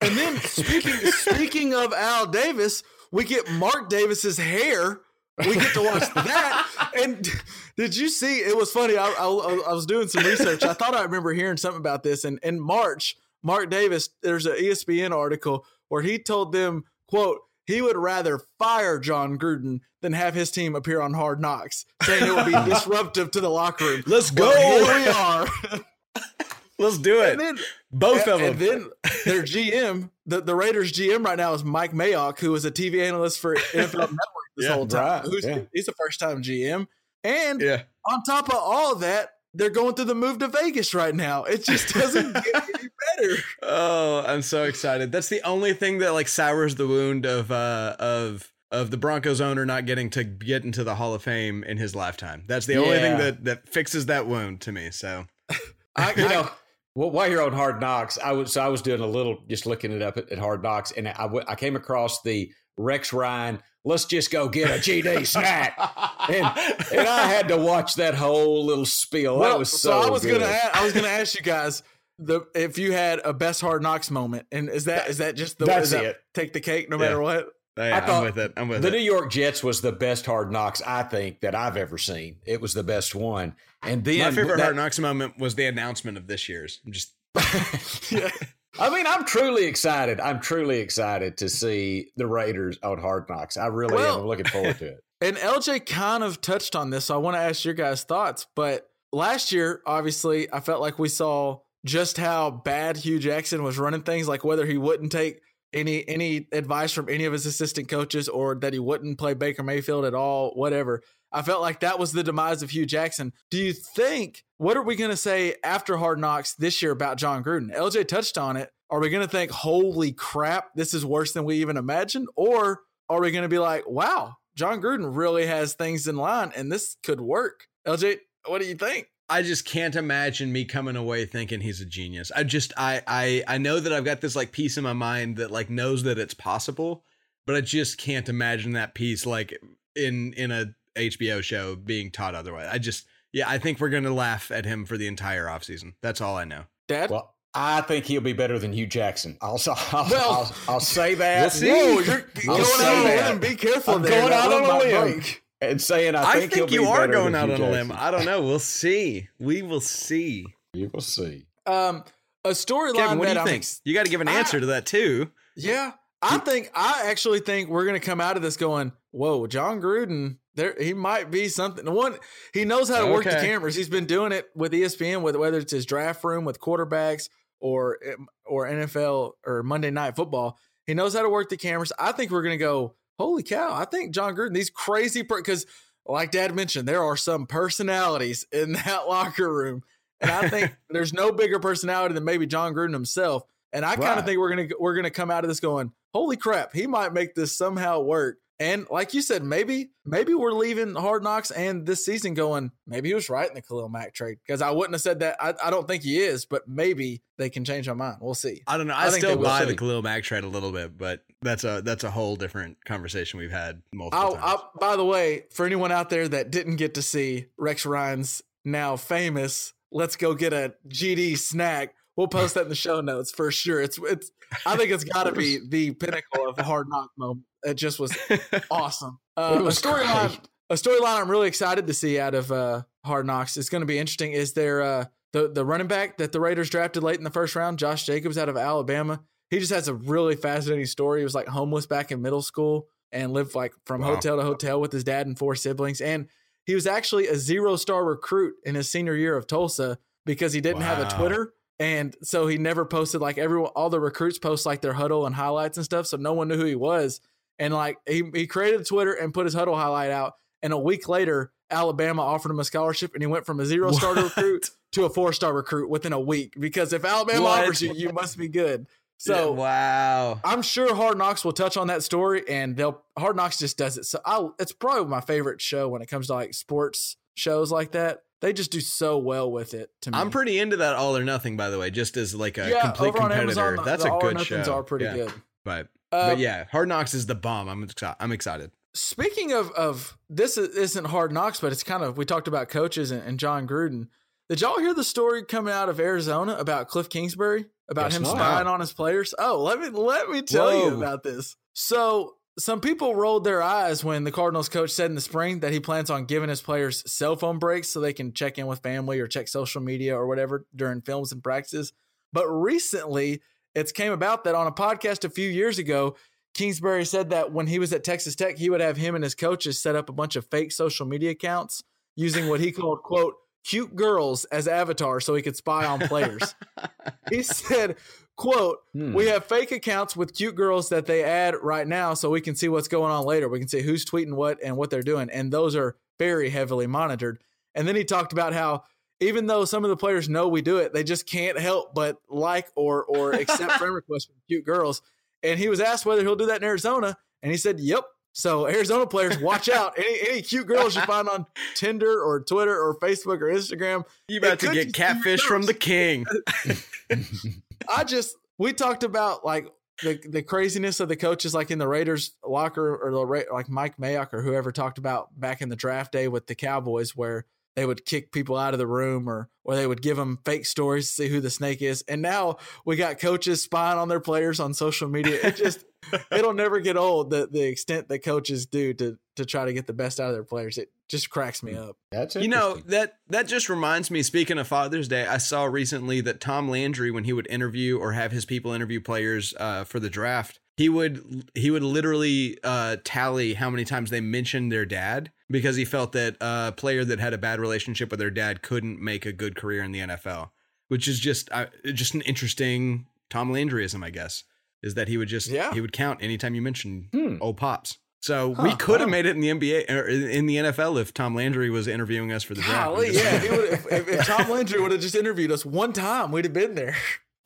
S5: And then speaking speaking of Al Davis, we get Mark Davis's hair. We get to watch that. And did you see? It was funny. I, I, I was doing some research. I thought I remember hearing something about this. And in March, Mark Davis, there's an ESPN article where he told them, "quote He would rather fire Jon Gruden than have his team appear on Hard Knocks, saying it would be disruptive to the locker room."
S6: Let's go.
S5: Well, here we are.
S6: Let's do it.
S5: and then
S6: Both of them.
S5: and then their GM, the, the Raiders GM right now is Mike Mayock, who is a TV analyst for NFL Network this
S6: Yeah,
S5: whole time.
S7: right,
S5: Who's,
S7: yeah.
S5: He's a first time GM. And
S6: yeah.
S5: on top of all that, they're going through the move to Vegas right now. It just doesn't get any better.
S6: Oh, I'm so excited. That's the only thing that like sours the wound of uh of of the Broncos owner not getting to get into the Hall of Fame in his lifetime. That's the only thing that that fixes that wound to me. So
S5: I,
S7: you know, well, while you're on Hard Knocks, I was so I was doing a little just looking it up at, at Hard Knocks, and I, I came across the Rex Ryan. Let's just go get a GD snack, and and I had to watch that whole little spiel. that was so.
S5: so I was
S7: good.
S5: gonna ask, I was gonna ask you guys the if you had a best hard knocks moment, and is that is that just the
S7: That's
S5: is that
S7: it.
S5: take the cake no
S6: Yeah.
S5: matter what?
S6: Oh, yeah,
S7: I thought
S6: I'm with it. I'm with
S7: The
S6: it.
S7: New York Jets was the best Hard Knocks I think that I've ever seen. It was the best one, and then
S6: My favorite
S7: that-
S6: Hard Knocks moment was the announcement of this year's. I'm just
S5: Yeah.
S7: I mean, I'm truly excited. I'm truly excited to see the Raiders on Hard Knocks. I really
S5: Well-
S7: am I'm looking forward to it.
S5: And LJ kind of touched on this, so I want to ask your guys' thoughts. But last year, obviously, I felt like we saw just how bad Hugh Jackson was running things, like whether he wouldn't take any any advice from any of his assistant coaches or that he wouldn't play Baker Mayfield at all, whatever. I felt like that was the demise of Hugh Jackson. Do you think what are we going to say after Hard Knocks this year about Jon Gruden? LJ touched on it. Are we going to think, "Holy crap, this is worse than we even imagined," or are we going to be like, "Wow, Jon Gruden really has things in line and this could work"? LJ, what do you think?
S6: I just can't imagine me coming away thinking he's a genius. I just I I I know that I've got this like piece in my mind that like knows that it's possible, but I just can't imagine that piece like in in a HBO show being taught otherwise. I just yeah, I think we're gonna laugh at him for the entire offseason. That's all I know.
S5: Dad.
S7: Well, I think he'll be better than Hugh Jackson. I'll, I'll,
S5: Well,
S7: I'll, I'll say that.
S6: we'll see.
S5: Whoa, you're
S7: I'll
S5: going
S7: say
S5: out on a limb. Be careful
S7: I'm
S5: there.
S7: going out on a limb
S5: break.
S7: and saying I
S6: I
S7: think,
S6: think,
S7: he'll
S6: you
S7: be
S6: are going out on a limb. I don't know. We'll see. We will see.
S7: You will see.
S5: Um, a storyline
S6: Kevin, what do you
S5: I'm
S6: think?
S5: ex-
S6: you got to give an
S5: I-
S6: answer to that too.
S5: Yeah, I think I actually think we're gonna come out of this going, "Whoa, Jon Gruden, there he might be something." One, he knows how to work the cameras. He's been doing it with ESPN, with whether it's his draft room with quarterbacks or um, or NFL or Monday Night Football. He knows how to work the cameras. I think we're gonna go, "Holy cow!" I think Jon Gruden, these crazy because, like Dad mentioned, there are some personalities in that locker room, and I think there's no bigger personality than maybe Jon Gruden himself. And I kind of
S7: Right.
S5: think we're gonna we're gonna come out of this going, holy crap, he might make this somehow work. And like you said, maybe maybe we're leaving Hard Knocks and this season going. Maybe he was right in the Khalil Mack trade because I wouldn't have said that. I, I don't think he is, but maybe they can change my mind. We'll see.
S6: I don't know.
S5: I
S6: I,
S5: think
S6: still buy the
S5: see.
S6: Khalil Mack trade a little bit, but that's a that's a whole different conversation we've had multiple
S5: I'll,
S6: times.
S5: I'll, by the way, for anyone out there that didn't get to see Rex Ryan's now famous, let's go get a GD snack. We'll post that in the show notes for sure. It's it's. I think it's got to be the pinnacle of the hard knock moment. It just was awesome. Uh,
S7: was
S5: a storyline. A storyline I'm really excited to see out of uh, Hard Knocks. It's going to be interesting. Is there uh, the the running back that the Raiders drafted late in the first round, Josh Jacobs out of Alabama? He just has a really fascinating story. He was like homeless back in middle school and lived like from
S6: Wow.
S5: hotel to hotel with his dad and four siblings. And he was actually a zero star recruit in his senior year of Tulsa because he didn't have a Twitter. And so he never posted like everyone, all the recruits post like their huddle and highlights and stuff. So no one knew who he was. And like he, he created Twitter and put his huddle highlight out. And a week later, Alabama offered him a scholarship and he went from a zero star recruit to a four star recruit within a week. Because if Alabama
S6: What?
S5: offers you, you must be good. So
S6: wow.
S5: I'm sure Hard Knocks will touch on that story, and they'll Hard Knocks just does it. So I, it's probably my favorite show when it comes to like sports shows like that. They just do so well with it. To me,
S6: I'm pretty into that all or nothing, by the way, just as like a
S5: yeah.
S6: complete competitor.
S5: Amazon, the-
S6: That's
S5: the
S6: a
S5: All or
S6: good
S5: Nothings
S6: show.
S5: Are pretty
S6: Yeah.
S5: good.
S6: But
S5: Uh,
S6: but yeah, Hard Knocks is the bomb. I'm excited. I'm excited.
S5: Speaking of of this is- isn't Hard Knocks, but it's kind of we talked about coaches and, and Jon Gruden. Did y'all hear the story coming out of Arizona about Cliff Kingsbury about
S7: Guess
S5: him
S7: not.
S5: spying on his players? Oh, let me let me tell you about this. So some people rolled their eyes when the Cardinals coach said in the spring that he plans on giving his players cell phone breaks so they can check in with family or check social media or whatever during films and practices. But recently, it's came about that on a podcast a few years ago, Kingsbury said that when he was at Texas Tech, he would have him and his coaches set up a bunch of fake social media accounts using what he called, quote, cute girls as avatars so he could spy on players. he said, quote,
S7: Hmm.
S5: we have fake accounts with cute girls that they add right now so we can see what's going on later. We can see who's tweeting what and what they're doing. And those are very heavily monitored. And then he talked about how even though some of the players know we do it, they just can't help but like or or accept friend requests from cute girls. And he was asked whether he'll do that in Arizona, and he said, "Yep." So Arizona players, watch out! Any any cute girls you find on Tinder or Twitter or Facebook or Instagram,
S6: You about to get
S5: just be your
S6: catfish from the king.
S5: I just we talked about like the the craziness of the coaches, like in the Raiders locker or the Ra- like Mike Mayock or whoever talked about back in the draft day with the Cowboys, where they would kick people out of the room or or they would give them fake stories to see who the snake is. And now we got coaches spying on their players on social media. It just it'll never get old the the extent that coaches do to to try to get the best out of their players. It just cracks me up.
S7: That's
S6: You know that that just reminds me. Speaking of Father's Day, I saw recently that Tom Landry, when he would interview or have his people interview players uh, for the draft, he would he would literally uh, tally how many times they mentioned their dad because he felt that a player that had a bad relationship with their dad couldn't make a good career in the NFL, which is just uh, just an interesting Tom Landryism, I guess. Is that he would just
S5: Yeah.
S6: he would count anytime you mentioned
S7: Hmm.
S6: old pops. So we could have
S7: wow.
S6: made it in the NBA or in the NFL if Tom Landry was interviewing us for the draft. I'm
S5: Golly,
S6: just
S5: yeah.
S6: saying.
S5: He would, if, if, if Tom Landry would have just interviewed us one time, we'd have been there.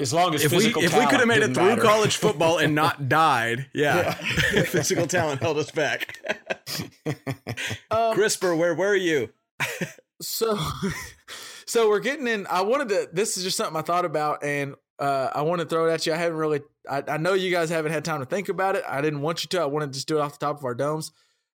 S7: As long as
S6: if we
S7: physical
S6: if we could have made it through
S7: matter.
S6: college football and not died, yeah, physical talent held us back.
S5: Um,
S6: CRISPR, where were you?
S5: So, so we're getting in. I wanted to. This is just something I thought about, and uh, I want to throw it at you. I haven't really. I, I know you guys haven't had time to think about it. I didn't want you to. I wanted to just do it off the top of our domes.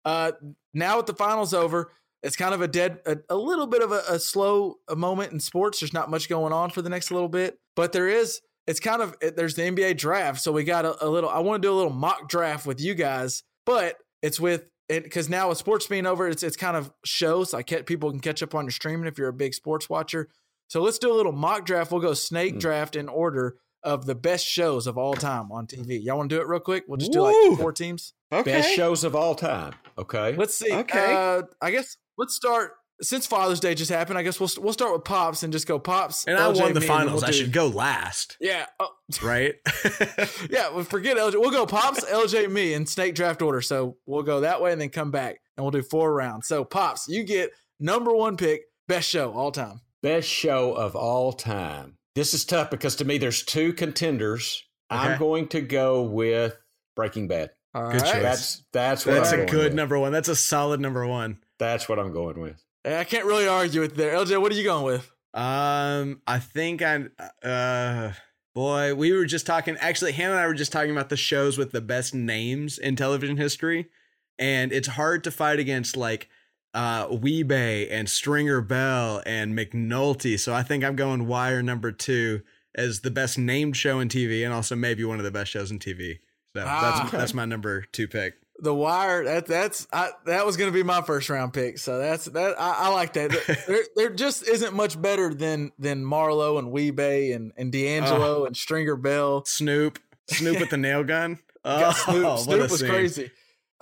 S5: Uh, now with the finals over, it's kind of a dead, a, a little bit of a, a slow moment in sports. There's not much going on for the next little bit, but there is. It's kind of there's the NBA draft, so we got a, a little. I want to do a little mock draft with you guys, but it's with because now with sports being over, it's it's kind of shows. I like people can catch up on your streaming if you're a big sports watcher. So let's do a little mock draft. We'll go snake mm. draft in order of the best shows of all time on TV. Y'all want to do it real quick? We'll just do like four teams.
S7: Okay. Best shows of all time. Okay.
S5: Let's see. Okay. Uh, I guess let's start since Father's Day just happened, I guess we'll we'll start with Pops and just go Pops.
S6: And LJ, I won the finals. We'll I should go last.
S5: Yeah. Oh.
S6: Right.
S5: yeah. Well, forget LJ. We'll go Pops, LJ, me in snake draft order. So we'll go that way and then come back and we'll do four rounds. So Pops, you get number one pick, best show all time.
S7: Best show of all time. This is tough because to me there's two contenders. Okay. I'm going to go with Breaking Bad.
S5: All good right. choice.
S7: That's that's what
S6: that's
S7: I'm
S6: a good
S7: with.
S6: number one. That's a solid number one.
S7: That's what I'm going with.
S5: I can't really argue with there. LJ, what are you going with?
S6: Um, I think I uh boy, we were just talking actually Hannah and I were just talking about the shows with the best names in television history. And it's hard to fight against like uh Wee-Bey and Stringer Bell and McNulty. So I think I'm going Wire number two as the best named show in TV and also maybe one of the best shows in TV. So ah, that's that's my number two pick.
S5: The wire that that's I, that was going to be my first round pick. So that's that i, I like that. There, there just isn't much better than than marlo and wee-bey and and d'angelo uh, and stringer bell.
S6: Snoop. Snoop with the nail gun? Oh,
S5: snoop, snoop was scene. crazy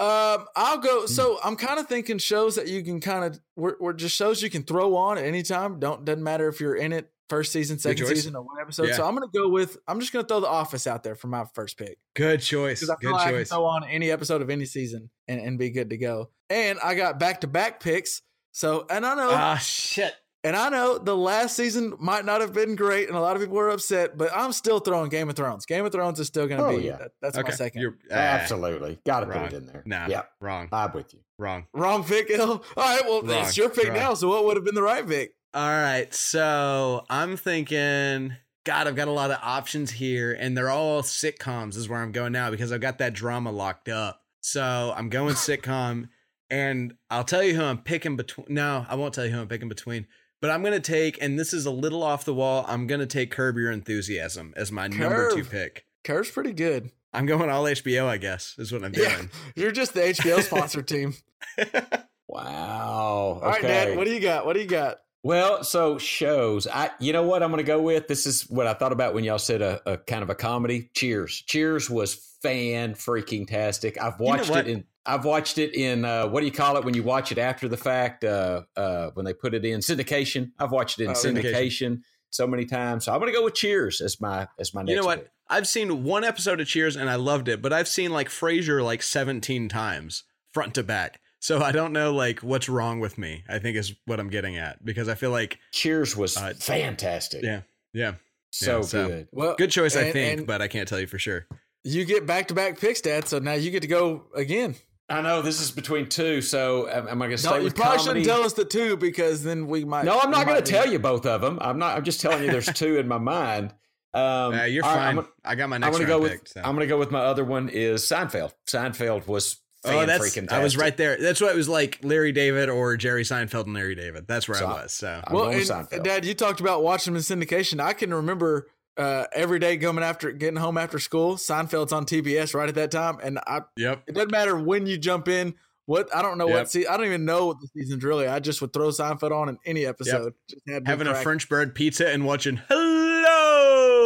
S5: um i'll go so i'm kind of thinking shows that you can kind of we're, we're just shows you can throw on at any time don't doesn't matter if you're in it first season, second season, or one episode. Yeah. So I'm gonna go with I'm just gonna throw The Office out there for my first pick.
S6: Good choice.
S5: Because I
S6: feel
S5: good
S6: like choice.
S5: I can throw on any episode of any season and, and be good to go. And I got back to back picks. So and I know
S6: ah shit.
S5: And I know the last season might not have been great, and a lot of people were upset, but I'm still throwing Game of Thrones. Game of Thrones is still going to
S7: oh,
S5: be.
S7: Yeah.
S5: That, that's okay. my 2nd
S7: uh, Absolutely, got to put it in there.
S6: Nah, yeah, wrong.
S7: I'm with you.
S6: Wrong.
S5: Wrong pick. All right, well, wrong. it's your pick wrong. now. So what would have been the right pick?
S6: All right. So I'm thinking, God, I've got a lot of options here, and they're all sitcoms, is where I'm going now because I've got that drama locked up. So I'm going sitcom, and I'll tell you who I'm picking between. No, I won't tell you who I'm picking between. But I'm going to take, and this is a little off the wall, I'm going to take Curb Your Enthusiasm as my Curb. number two pick.
S5: Curb's pretty good.
S6: I'm going all HBO, I guess, is what I'm doing. Yeah,
S5: you're just the HBO sponsor team.
S7: wow.
S5: All right, Dad, what do you got? What do you got?
S7: Well, so shows. I, you know what I'm going to go with. This is what I thought about when y'all said a, a kind of a comedy. Cheers. Cheers was fan freaking tastic. I've watched you know it in. I've watched it in. Uh, what do you call it when you watch it after the fact? Uh, uh, when they put it in syndication. I've watched it in oh, syndication, syndication, so many times. So I'm going to go with Cheers as my as my. Next
S6: you know what?
S7: Pick.
S6: I've seen one episode of Cheers and I loved it, but I've seen like Frasier like 17 times front to back. So I don't know like what's wrong with me. I think is what I'm getting at because I feel like
S7: Cheers was uh, fantastic.
S6: Yeah, yeah,
S7: so, yeah, so good.
S6: Well, good choice, and, I think, but I can't tell you for sure.
S5: You get back to back picks, Dad. So now you get to go again.
S7: I know this is between two, so am, am I going to stay
S5: no,
S7: with
S5: you probably shouldn't tell us the two because then we might.
S7: No, I'm not going to tell you both of them. I'm not. I'm just telling you there's two in my mind.
S6: Um, uh, you're fine. Right, I got my next.
S7: I'm
S6: gonna go
S7: with.
S6: so.
S7: I'm going to go with my other one is Seinfeld. Seinfeld was oh,
S6: that's I was right there. That's what it was like Larry David or Jerry Seinfeld and Larry David. That's where so I was. So
S5: well, and, Dad, you talked about watching them in syndication. I can remember uh, every day coming after getting home after school. Seinfeld's on TBS right at that time, and I.
S6: Yep.
S5: It doesn't matter when you jump in. What I don't know yep. what see I don't even know what the season's really. I just would throw Seinfeld on in any episode.
S6: Yep. Having a French bread pizza and watching Hello.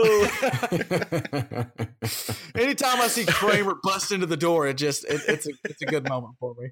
S5: Anytime I see Kramer bust into the door, it just it, it's a it's a good moment for me.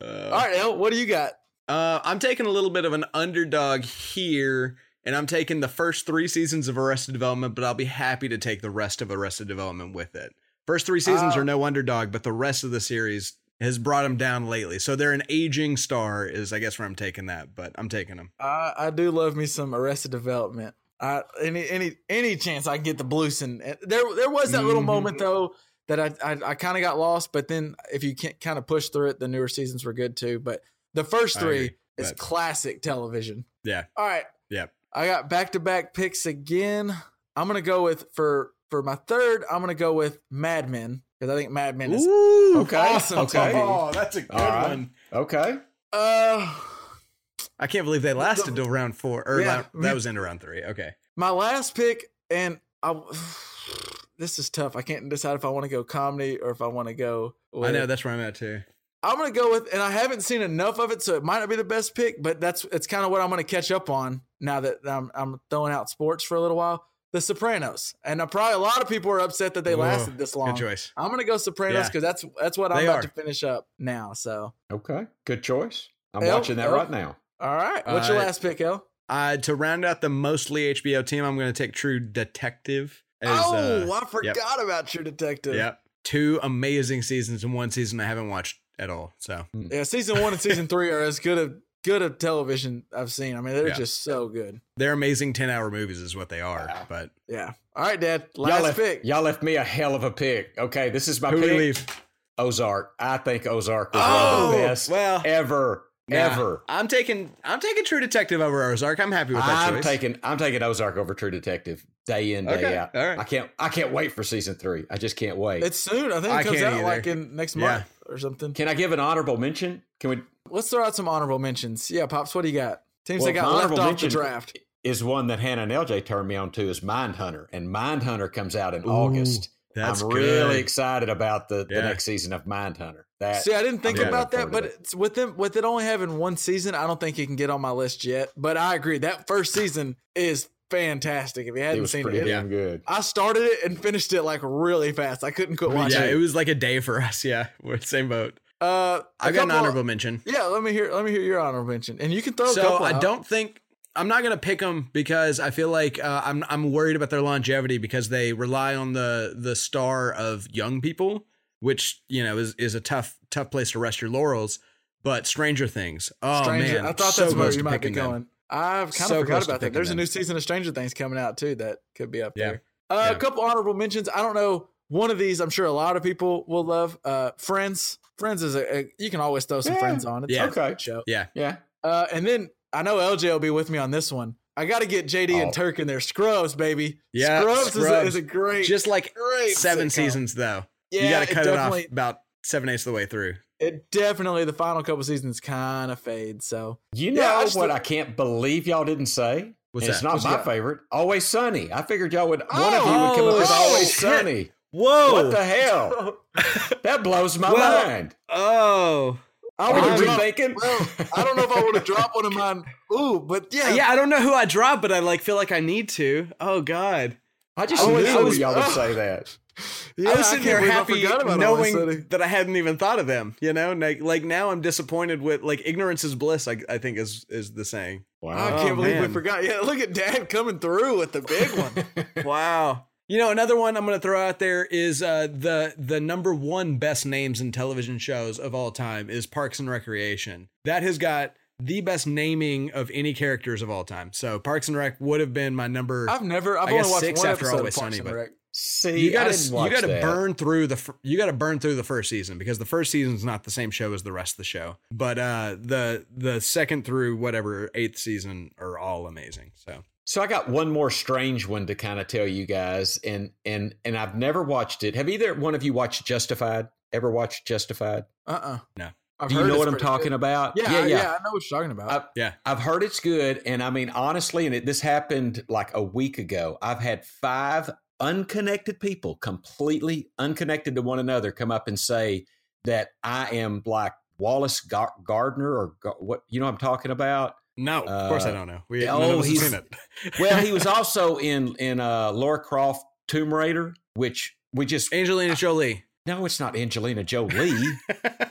S5: Uh, All right, El, what do you got?
S6: Uh, I'm taking a little bit of an underdog here, and I'm taking the first three seasons of Arrested Development, but I'll be happy to take the rest of Arrested Development with it. First three seasons are no underdog, but the rest of the series has brought them down lately. So they're an aging star, is I guess where I'm taking that, but I'm taking them.
S5: I, I do love me some Arrested Development. I, any any any chance I can get the Bluths. There there was that mm-hmm. little moment though that I I, I kind of got lost, but then if you can kind of push through it, the newer seasons were good too. But the first three is classic television.
S6: Yeah.
S5: All right.
S6: Yep.
S5: I got back to back picks again. I'm gonna go with for for my third. I'm gonna go with Mad Men because I think Mad Men is
S6: Ooh,
S7: Okay.
S5: awesome
S7: Okay.
S5: TV.
S6: Oh, that's a good
S7: All right.
S6: one.
S7: Okay.
S5: Uh,
S6: I can't believe they lasted till round four. Or
S5: Yeah,
S6: round- that was into round three. Okay.
S5: my last pick, and I. This is tough. I can't decide if I want to go comedy or if I want to go.
S6: I know that's where I'm at too.
S5: I'm gonna go with, and I haven't seen enough of it, so it might not be the best pick, but that's it's kind of what I'm gonna catch up on now that I'm I'm throwing out sports for a little while. The Sopranos, and uh, probably a lot of people are upset that they
S6: Whoa,
S5: lasted this long.
S6: Good choice.
S5: I'm gonna go Sopranos
S6: Yeah.
S5: because that's that's what I'm
S6: They
S5: about
S6: are.
S5: to finish up now. So,
S7: Okay. Good choice. I'm
S5: El-
S7: watching that
S5: El-
S7: right now.
S5: all right, what's your
S6: Uh,
S5: last pick, El?
S6: Uh, to round out the mostly HBO team, I'm going to take True Detective. As,
S5: oh,
S6: uh,
S5: I forgot about True Detective.
S6: Yep. Two amazing seasons in one season I haven't watched at all. So hmm.
S5: Yeah, season one and season three are as good of good of television I've seen. I mean, they're
S6: Yeah.
S5: just so good.
S6: they're amazing 10 hour movies, is what they are.
S7: Wow.
S6: But
S5: Yeah. All right, Dad.
S7: Y'all
S5: Last
S7: left,
S5: pick.
S7: y'all left me a hell of a pick. Okay, this is my
S6: who
S7: pick.
S6: we leave?
S7: Ozark. I think Ozark was one
S6: Oh,
S7: of the oh, best
S6: well,
S7: ever,
S6: Nah,
S7: ever.
S6: I'm taking I'm taking True Detective over Ozark. I'm happy with that
S7: I'm
S6: choice.
S7: taking I'm taking Ozark over True Detective day in day
S6: Okay,
S7: out.
S6: all right.
S7: I can't I can't wait for season three. I just can't wait.
S5: It's soon. I think it
S6: I
S5: comes out
S6: either.
S5: like in next
S6: Yeah.
S5: month or something.
S7: Can I give an honorable mention? Can we?
S5: Let's throw out some honorable mentions. Yeah, pops. What do you got? Teams
S7: Well,
S5: that got left
S7: honorable
S5: off the draft.
S7: Is one that Hannah and LJ turned me on to is Mindhunter, and Mindhunter comes out in August.
S6: That's
S7: I'm
S6: good.
S7: really excited about the, the next season of Mindhunter. That
S5: See, I didn't think
S7: I'm
S5: about that, but
S7: it.
S5: it's with them with it only having one season. I don't think it can get on my list yet. But I agree that first season is fantastic. If you hadn't
S7: was
S5: seen
S7: pretty
S5: it,
S7: damn good.
S5: I started it and finished it like really fast. I couldn't quit watching
S6: yeah,
S5: it.
S6: it was like a day for us. Yeah, we're same boat.
S5: Uh, a
S6: I got an
S5: couple-
S6: honorable mention.
S5: Yeah, let me hear. Let me hear your honorable mention, and you can throw. a
S6: So
S5: couple
S6: I
S5: out.
S6: don't think I'm not gonna pick them because I feel like uh, I'm I'm worried about their longevity because they rely on the the star of young people, which you know is is a tough tough place to rest your laurels. But Stranger Things, oh
S5: Stranger.
S6: man,
S5: I thought
S6: so
S5: that's where you
S6: to
S5: might be
S6: picking them.
S5: Going. I've kind of forgot about that.
S6: picking
S5: There's a new season of Stranger Things coming out too that could be up
S6: Yeah.
S5: there. Uh,
S6: Yeah.
S5: A couple honorable mentions. I don't know. One of these, I'm sure a lot of people will love. Uh, Friends. Friends is a, a you can always throw some
S7: Yeah.
S5: Friends on. It's
S6: Yeah.
S5: a
S7: Okay.
S5: show.
S6: Yeah,
S7: Yeah,
S5: Uh, and then I know LJ will be with me on this one. I got to get JD
S7: Oh.
S5: and Turk in there. Scrubs, baby.
S6: Yeah,
S5: Scrubs, Is, a, is a great,
S6: just like
S5: great
S6: seven
S5: sitcom.
S6: seasons though.
S5: Yeah,
S6: you got to cut it, off about seven eighths of the way through.
S5: It definitely the final couple seasons kind of fade. So
S7: you know
S5: Yeah, I
S7: what?
S5: thought-
S7: I can't believe y'all didn't say.
S6: What's
S7: It's
S6: that?
S7: not
S5: What's
S7: my
S5: that?
S7: favorite. Always Sunny. I figured y'all would. one of you
S5: Oh,
S7: would come up with oh,
S6: shit.
S7: Always Sunny.
S6: Whoa!
S7: What the hell? That blows my
S6: Well,
S7: mind.
S6: oh,
S5: I
S7: Are
S5: would
S7: you
S5: drop.
S7: rethinking?
S5: Well, I don't know if I would have dropped one of mine. Ooh, but yeah,
S6: yeah. I don't know who I dropped, but I like feel like I need to. Oh God.
S7: I just
S5: I
S7: knew
S5: was- I was-
S7: y'all would
S5: oh.
S7: say that.
S5: Yeah,
S6: I was sitting
S5: can't
S6: there happy
S5: forgot about Always Sunny.
S6: knowing that I hadn't even thought of them. You know, like, like now I'm disappointed with like ignorance is bliss. I, I think is is the saying.
S7: Wow.
S5: I can't
S6: Oh,
S5: believe we forgot. Yeah, look at Dad coming through with the big one.
S6: Wow. You know, another one I'm going to throw out there is uh, the the number one best names in television shows of all time is Parks and Recreation. That has got the best naming of any characters of all time. So Parks and Rec would have been my number.
S5: I've never. I've
S6: I
S5: only watched
S6: six
S5: one
S6: after
S5: episode
S6: Always
S5: of Parks
S6: Sunny,
S5: and
S6: but-
S5: Rec.
S7: See,
S6: you gotta you gotta
S7: that.
S6: burn through the you gotta burn through the first season because the first season's not the same show as the rest of the show. But uh, the the second through whatever eighth season are all amazing. So
S7: So I got one more strange one to kind of tell you guys, and and and I've never watched it. Have either one of you watched Justified? Ever watched Justified?
S5: Uh uh
S6: No.
S5: I've
S7: Do you know what I'm talking
S5: good.
S7: about?
S5: Yeah, yeah, yeah, I know what you're talking about.
S7: I-
S6: yeah,
S7: I've heard it's good, and I mean honestly, and it, this happened like a week ago. I've had five unconnected people, completely unconnected to one another, come up and say that I am like Wallace Gar- Gardner or what you know what I'm talking about.
S6: no, of course I
S7: Uh,
S6: don't know. We
S7: oh,
S6: none of us have
S7: he's-
S6: seen it.
S7: Well, he was also in in uh, Lara Croft Tomb Raider, which we just
S6: Angelina Jolie.
S7: no, it's not Angelina Jolie.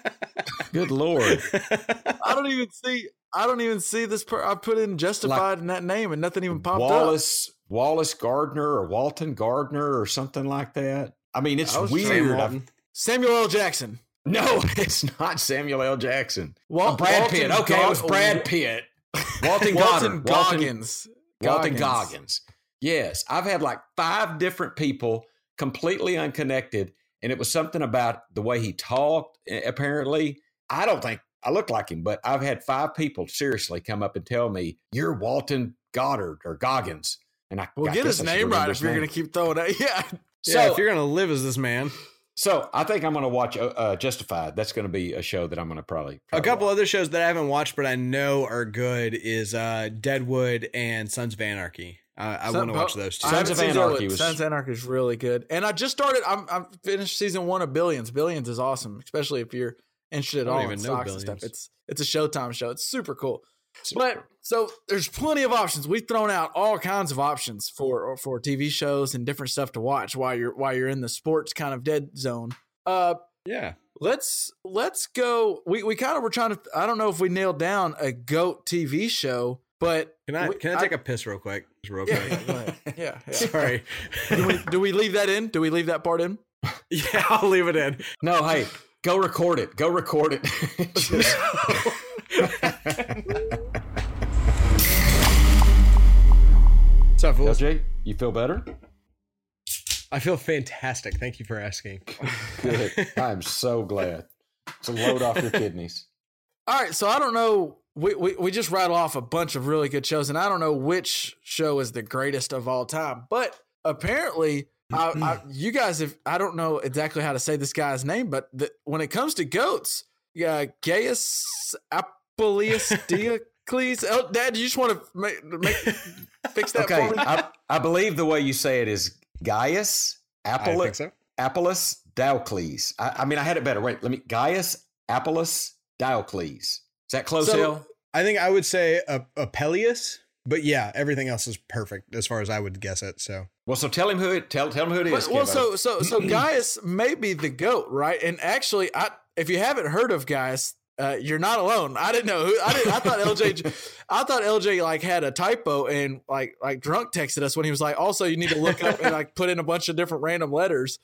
S7: Good lord.
S5: I don't even see. I don't even see this. Per- I put in justified in that name and nothing even popped up.
S7: Wallace Wallace Gardner or Walton Gardner or something like that. I mean, it's
S5: I
S7: weird.
S5: Samuel L. Jackson.
S7: No, it's not Samuel L. Jackson.
S5: Wal-
S7: Oh, Brad
S5: Walton
S7: Pitt. Okay, it was Brad Pitt. Walton
S5: Walton
S7: Goddard. Walton,
S5: Goggins.
S7: Walton Goggins. Yes, I've had like five different people completely unconnected, and it was something about the way he talked. Apparently, I don't think I look like him, but I've had five people seriously come up and tell me you're Walton Goddard or Goggins. And I
S5: Well,
S7: I
S5: get his
S7: I
S5: name right
S7: his
S5: if you're going to keep throwing it. Yeah.
S7: So,
S6: yeah, if you're gonna live as this man,
S7: so I think I'm going to watch uh, uh, Justified. That's going to be a show that I'm going to probably,
S6: a couple
S7: watch.
S6: other shows that I haven't watched but I know are good is uh, Deadwood and Sons of Anarchy. Uh, I want to watch those two.
S7: Sons of Anarchy was-
S5: Sons of Anarchy is really good, and I just started. I'm I'm finished season one of Billions. Billions is awesome, especially if you're interested at all in stocks and stuff. It's it's a Showtime show. It's super cool. But so there's plenty of options. We've thrown out all kinds of options for for TV shows and different stuff to watch while you're while you're in the sports kind of dead zone. Uh,
S6: yeah,
S5: let's let's go. We we kind of were trying to. I don't know if we nailed down a goat TV show, but
S6: can I
S5: we-
S6: can I take a piss real quick? Just real
S5: yeah,
S6: quick.
S5: yeah, yeah, yeah.
S6: Sorry.
S5: do, we, do we leave that in? Do we leave that part in?
S6: yeah, I'll leave it in.
S7: No, hey, go record it. Go record it. Just-
S6: What's up, fools?
S7: LJ, you feel better?
S6: I feel fantastic. Thank you for asking.
S7: Good. I'm so glad. To load off your kidneys.
S5: All right, so I don't know. We, we we just rattle off a bunch of really good shows, and I don't know which show is the greatest of all time. But apparently, I, I, you guys have. I don't know exactly how to say this guy's name, but the, when it comes to goats, yeah, Gaius Appius Diocles. Oh, Dad, you just want to make, make fix that
S7: Okay,
S5: for me?
S7: I, I believe the way you say it is Gaius
S6: I think so.
S7: Apollos Diocles. I, I mean, I had it better. Wait, let me. Gaius Apollos Diocles. Is that close,
S5: So-
S7: Hill?
S6: I think I would say a, a Peleus, but yeah, everything else is perfect as far as I would guess it. So
S7: Well, so tell him who it. Tell tell him who it is.
S5: Well, well, so so so Gaius may be the goat, right? And actually, I if you haven't heard of Gaius, uh, you're not alone. I didn't know who. I didn't. I thought LJ. I thought LJ like had a typo and like like drunk texted us when he was like, also you need to look up and like put in a bunch of different random letters.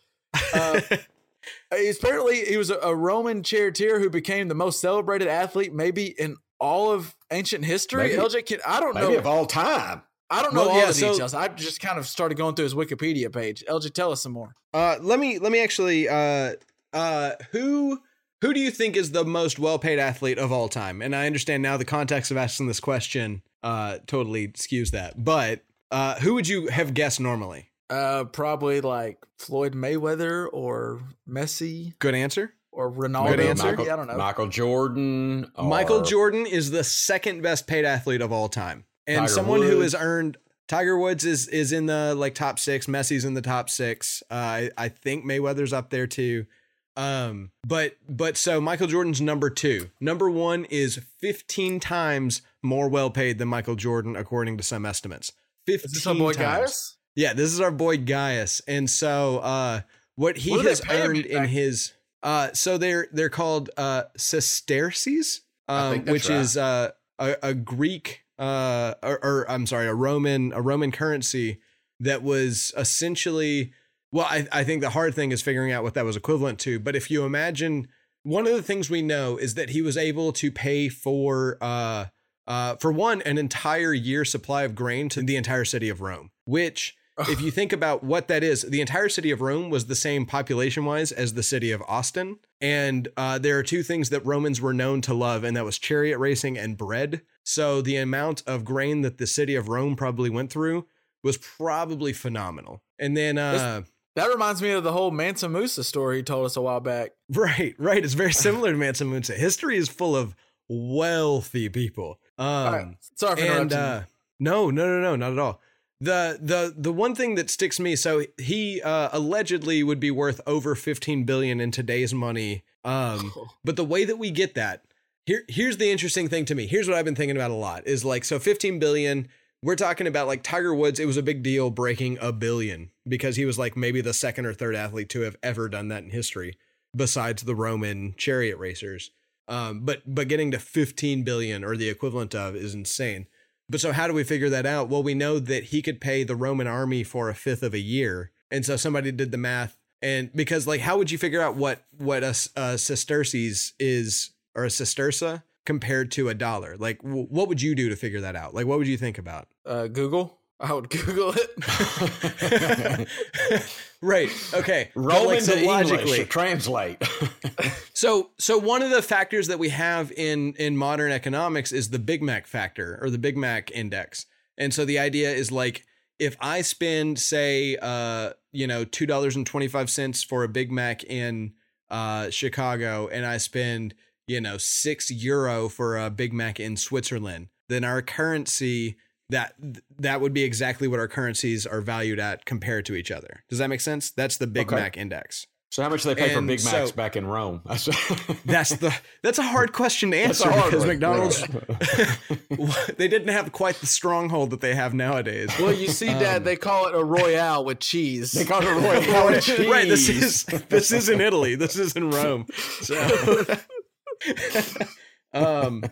S5: Uh, he's apparently he was a, a Roman charioteer who became the most celebrated athlete maybe in all of ancient history.
S7: Maybe-
S5: LJ, can, I don't
S7: maybe
S5: know.
S7: of all time.
S5: I don't know
S6: Well,
S5: all
S6: yeah,
S5: the
S6: so-
S5: details. I just kind of started going through his Wikipedia page. LJ, tell us some more.
S6: uh, let me let me actually uh, uh, who who do you think is the most well paid athlete of all time? And I understand now the context of asking this question uh, totally skews that, but uh, who would you have guessed normally?
S5: Uh, probably like Floyd Mayweather or Messi
S6: Good answer.
S5: Or Ronaldo.
S6: Good answer.
S5: Maybe,
S7: Michael,
S5: I don't know.
S7: Michael Jordan.
S6: Michael Jordan is the second best paid athlete of all time, and
S7: Tiger
S6: someone who has earned. Tiger Woods is is in the like top six. Messi's in the top six. Uh, I I think Mayweather's up there too. Um, but but so Michael Jordan's number two. Number one is fifteen times more well paid than Michael Jordan, according to some estimates. Fifteen
S5: Is this our boy
S6: times.
S5: Gaius?
S6: Yeah, this is our boy Gaius. And so uh what he
S5: What
S6: has earned in
S5: back-
S6: his uh so they're they're called uh sesterces, um, which
S7: right.
S6: is uh a, a Greek uh or, or I'm sorry, a Roman a Roman currency that was essentially well, I, I think the hard thing is figuring out what that was equivalent to. But if you imagine one of the things we know is that he was able to pay for uh uh for one an entire year supply of grain to the entire city of Rome, which if you think about what that is, the entire city of Rome was the same population wise as the city of Austin. And uh, there are two things that Romans were known to love, and that was chariot racing and bread. So the amount of grain that the city of Rome probably went through was probably phenomenal. And then, uh,
S5: That reminds me of the whole Mansa Musa story he told us a while back.
S6: right, right. It's very similar to Mansa Musa. History is full of wealthy people. Um,
S5: right. Sorry for
S6: and
S5: interrupting.
S6: uh, no, no, no, no, not at all. The the the one thing that sticks me so he uh, allegedly would be worth over 15 billion in today's money. Um, but the way that we get that here here's the interesting thing to me. Here's what I've been thinking about a lot is like so 15 billion. We're talking about like Tiger Woods. It was a big deal breaking a billion because he was like maybe the second or third athlete to have ever done that in history, besides the Roman chariot racers. Um, but but getting to 15 billion or the equivalent of is insane. But so how do we figure that out? Well, we know that he could pay the Roman army for a fifth of a year, and so somebody did the math. And because like, how would you figure out what what a sesterces is or a sesterza compared to a dollar? Like, w- what would you do to figure that out? Like, what would you think about?
S5: uh, Google. I would Google it.
S6: right. Okay. But,
S7: Roman
S6: like, so
S7: to English to translate.
S6: So so one of the factors that we have in in modern economics is the Big Mac factor or the Big Mac index. And so the idea is like if I spend say uh you know two dollars and twenty five cents for a Big Mac in uh Chicago and I spend you know six euro for a Big Mac in Switzerland, then our currency that that would be exactly what our currencies are valued at compared to each other. Does that make sense? That's the Big
S7: Okay.
S6: Mac index.
S7: So how much do they pay for Big Macs
S6: so-
S7: back in Rome?
S6: That's the that's a hard question to
S7: That's a
S6: answer
S7: hard
S6: because
S7: one.
S6: McDonald's they didn't have quite the stronghold that they have nowadays.
S5: Well, you see, Dad, they call it a royale with cheese.
S7: they call it a royale with cheese.
S6: Right, this is this is in Italy. This is in Rome. So, um,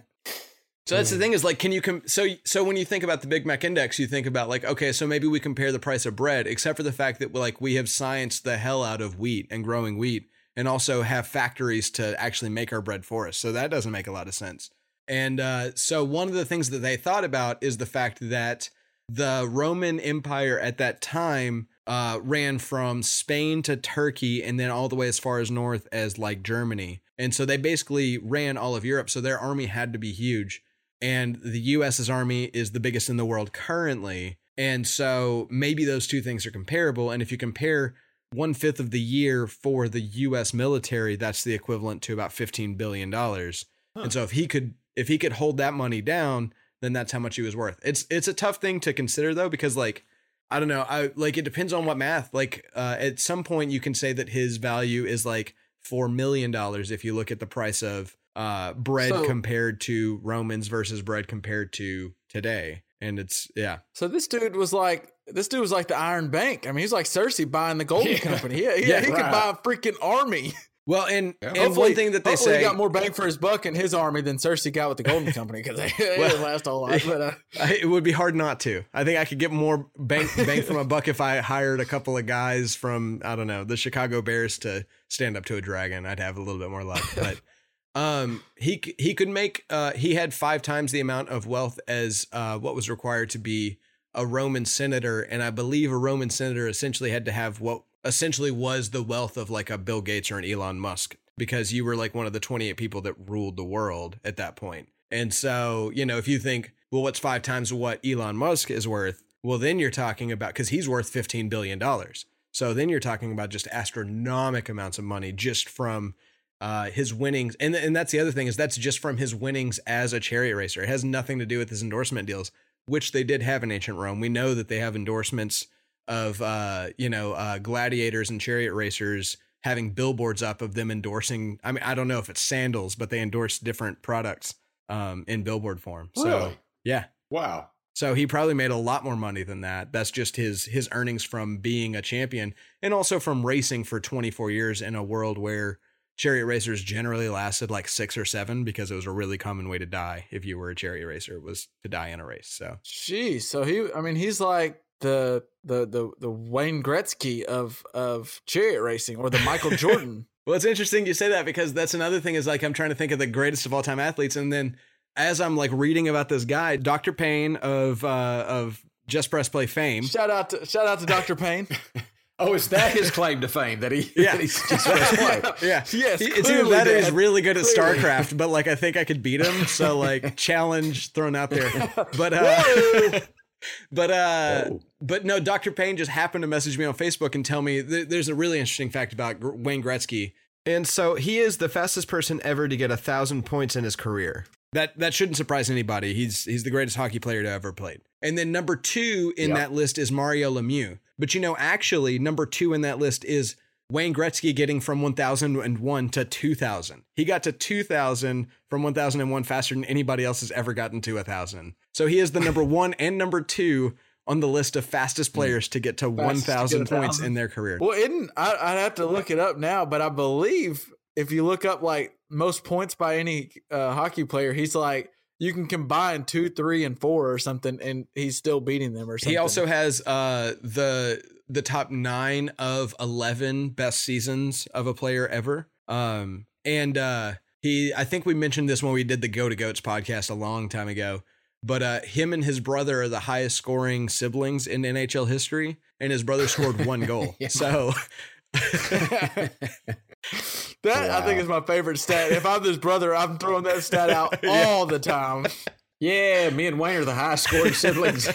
S6: so that's the thing is like, can you com- so so when you think about the Big Mac index, you think about like, okay, so maybe we compare the price of bread, except for the fact that like we have scienced the hell out of wheat and growing wheat, and also have factories to actually make our bread for us. So that doesn't make a lot of sense. And uh, so one of the things that they thought about is the fact that the Roman Empire at that time uh, ran from Spain to Turkey and then all the way as far as north as like Germany. And so they basically ran all of Europe. So their army had to be huge. And the US's army is the biggest in the world currently. And so maybe those two things are comparable. And if you compare one fifth of the year for the US military, that's the equivalent to about $15 billion. And so if he could if he could hold that money down, then that's how much he was worth. It's it's a tough thing to consider though, because like I don't know, I like it depends on what math. Like uh, at some point you can say that his value is like four million dollars if you look at the price of uh bread
S5: So-
S6: compared to Romans versus bread compared to today. And it's yeah.
S5: So this dude was like, this dude was like the Iron Bank. I mean, he's like Cersei buying the Golden
S7: Yeah.
S5: Company. Yeah, yeah,
S6: Yeah,
S5: he could buy a freaking army.
S6: Well, and and
S5: Hopefully-
S6: one thing that they say
S5: he got more bang for his buck in his army than Cersei got with the Golden Company because they, they
S6: Well-
S5: didn't last a whole lot. But uh,
S6: it would be hard not to. I think I could get more bang bang from a buck if I hired a couple of guys from I don't know the Chicago Bears to stand up to a dragon. I'd have a little bit more luck. But um, he he could make uh he had five times the amount of wealth as uh what was required to be a Roman senator, and I believe a Roman senator essentially had to have what essentially was the wealth of like a Bill Gates or an Elon Musk because you were like one of the 28 people that ruled the world at that point. And so, you know, if you think, well, what's five times what Elon Musk is worth? Well, then you're talking about because he's worth $15 billion. So then you're talking about just astronomic amounts of money just from uh, his winnings. And, and that's the other thing is that's just from his winnings as a chariot racer. It has nothing to do with his endorsement deals, which they did have in ancient Rome. We know that they have endorsements of, uh, you know, uh, gladiators and chariot racers having billboards up of them endorsing. I mean, I don't know if it's sandals, but they endorse different products um, in billboard form. So
S7: Really?
S6: yeah.
S7: Wow.
S6: So he probably made a lot more money than that. That's just his his earnings from being a champion and also from racing for 24 years in a world where chariot racers generally lasted like 6 or 7 because it was a really common way to die if you were a chariot racer was to die in a race. So
S5: Jeez, so he, I mean, he's like the the the the Wayne Gretzky of of chariot racing or the Michael Jordan.
S6: Well, it's interesting you say that because that's another thing is like I'm trying to think of the greatest of all time athletes, and then as I'm like reading about this guy, Dr. Payne of uh, of Just Press Play fame.
S5: shout out to shout out to Dr. Payne.
S7: Oh, is that his claim to fame that he?
S6: Yeah.
S7: that he's just pressed play?
S6: Yeah,
S5: Yes,
S6: He- it's either
S5: clearly,
S6: that or he's really good at
S5: Clearly.
S6: StarCraft, but like I think I could beat him. So like challenge thrown out there, but uh, but uh,
S7: Whoa.
S6: but no, Dr. Payne just happened to message me on Facebook and tell me th- there's a really interesting fact about Gr- Wayne Gretzky. And so he is the fastest person ever to get a thousand points in his career. That that shouldn't surprise anybody. He's he's the greatest hockey player to ever played. And then number two in
S7: Yeah.
S6: that list is Mario Lemieux. But you know, actually, number two in that list is Wayne Gretzky getting from 1001 to 2000. He got to 2000 from 1001 faster than anybody else has ever gotten to 1000. So he is the number one and number two on the list of fastest mm. players to get to
S5: Fastest to get
S6: 1000 points in their career.
S5: Well, isn't I, I'd have to look it up now, but I believe if you look up like most points by any uh, hockey player, he's like you can combine two, three, and four or something, and he's still beating them or something.
S6: He also has uh the the top 9 of 11 best seasons of a player ever. Um and uh he I think we mentioned this when we did the Go to Goats podcast a long time ago. But uh him and his brother are the highest scoring siblings in NHL history and his brother scored one goal. So
S5: that I think is my favorite stat. If I'm his brother, I'm throwing that stat out
S6: Yeah.
S5: all the time.
S7: Yeah, me and Wayne are the highest scoring siblings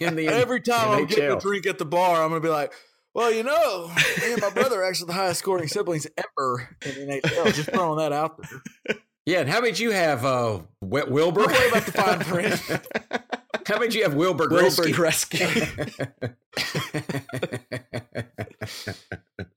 S7: in the
S5: Every time I'm getting a drink at the bar, I'm gonna be like, "Well, you know, me and my brother are actually the highest scoring siblings ever in the NHL." Just throwing that out there.
S7: Yeah, and how many you have, uh, Wi- Wilbur?
S5: Don't worry about the fine print.
S7: how many you have, Wilbur
S6: Wilbur
S7: Gretzky?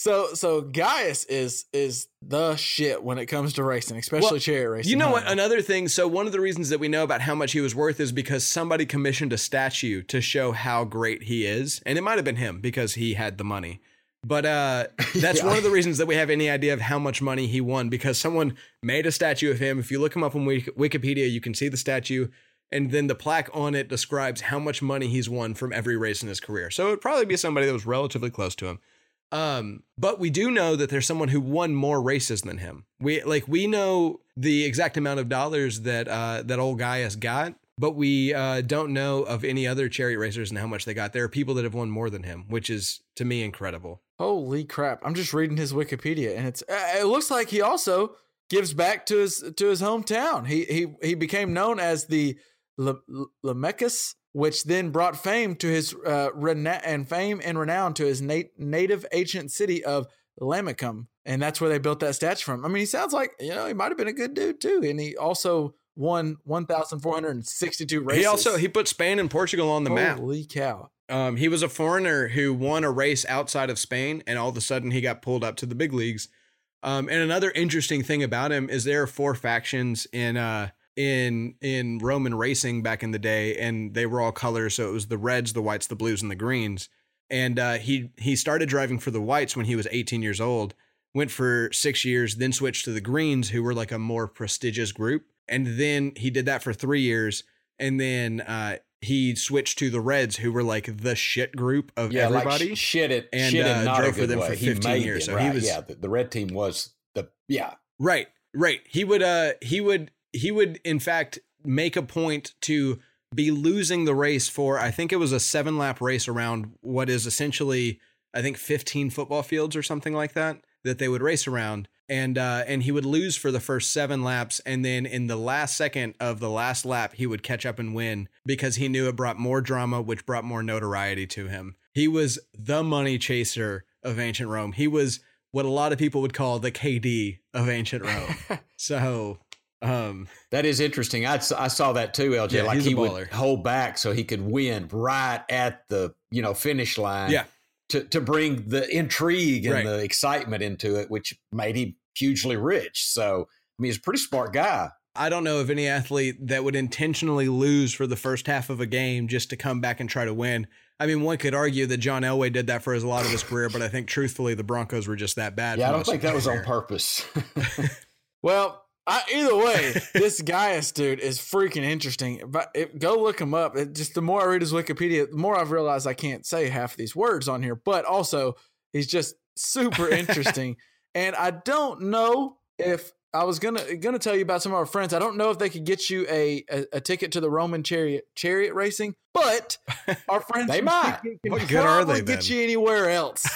S5: So, so Gaius is is the shit when it comes to racing, especially
S6: Well,
S5: chariot racing.
S6: You know what? Another thing. So one of the reasons that we know about how much he was worth is because somebody commissioned a statue to show how great he is, and it might have been him because he had the money. But uh, that's
S7: Yeah.
S6: one of the reasons that we have any idea of how much money he won because someone made a statue of him. If you look him up on Wikipedia, you can see the statue, and then the plaque on it describes how much money he's won from every race in his career. So it would probably be somebody that was relatively close to him. Um, but we do know that there's someone who won more races than him. We like we know the exact amount of dollars that uh that old has got, but we uh don't know of any other chariot racers and how much they got. There are people that have won more than him, which is to me incredible.
S5: Holy crap! I'm just reading his Wikipedia, and it's uh, it looks like he also gives back to his to his hometown. He he he became known as the Lamechus, which then brought fame to his uh, rena- and fame and renown to his nat- native ancient city of Lamicum, and that's where they built that statue from. I mean, he sounds like you know he might have been a good dude too, and he also won 1,462 races.
S6: He also he put Spain and Portugal on the map.
S5: Holy cow!
S6: Um, he was a foreigner who won a race outside of Spain, and all of a sudden he got pulled up to the big leagues. Um, and another interesting thing about him is there are four factions in uh in in Roman racing back in the day, and they were all colors. So it was the reds, the whites, the blues, and the greens. And uh, he he started driving for the whites when he was 18 years old. Went for six years, then switched to the greens, who were like a more prestigious group. And then he did that for three years, and then uh, he switched to the Reds, who were like the shit group of
S7: yeah,
S6: everybody.
S7: like sh- shit it,
S6: and,
S7: shit
S6: uh,
S7: not
S6: drove for them
S7: way.
S6: for 15 years,
S7: it,
S6: so he was-
S7: yeah, the, the red team was the yeah.
S6: Right, right. He would uh he would he would in fact make a point to be losing the race for I think it was a 7 lap race around what is essentially I think 15 football fields or something like that that they would race around and uh and he would lose for the first 7 laps and then in the last second of the last lap he would catch up and win because he knew it brought more drama which brought more notoriety to him. He was the money chaser of ancient Rome. He was what a lot of people would call the KD of ancient Rome. so, um,
S7: That is interesting. I saw that too, LJ.
S6: Yeah,
S7: like he would hold back so he could win right at the you know finish line.
S6: Yeah.
S7: To to bring the intrigue and
S6: Right.
S7: the excitement into it, which made him hugely rich. So I mean, he's a pretty smart guy.
S6: I don't know of any athlete that would intentionally lose for the first half of a game just to come back and try to win. I mean, one could argue that John Elway did that for his, a lot of his career, but I think truthfully the Broncos were just that bad.
S7: Yeah, I don't think that was on purpose.
S5: Well, I, either way, this Gaius dude is freaking interesting. But it, go look him up. It, just the more I read his Wikipedia, the more I've realized I can't say half of these words on here. But also, he's just super interesting. and I don't know if I was gonna gonna tell you about some of our friends. I don't know if they could get you a a, a ticket to the Roman chariot chariot racing, but our friends
S7: They might.
S6: What good are they
S5: Get
S6: then?
S5: you anywhere else.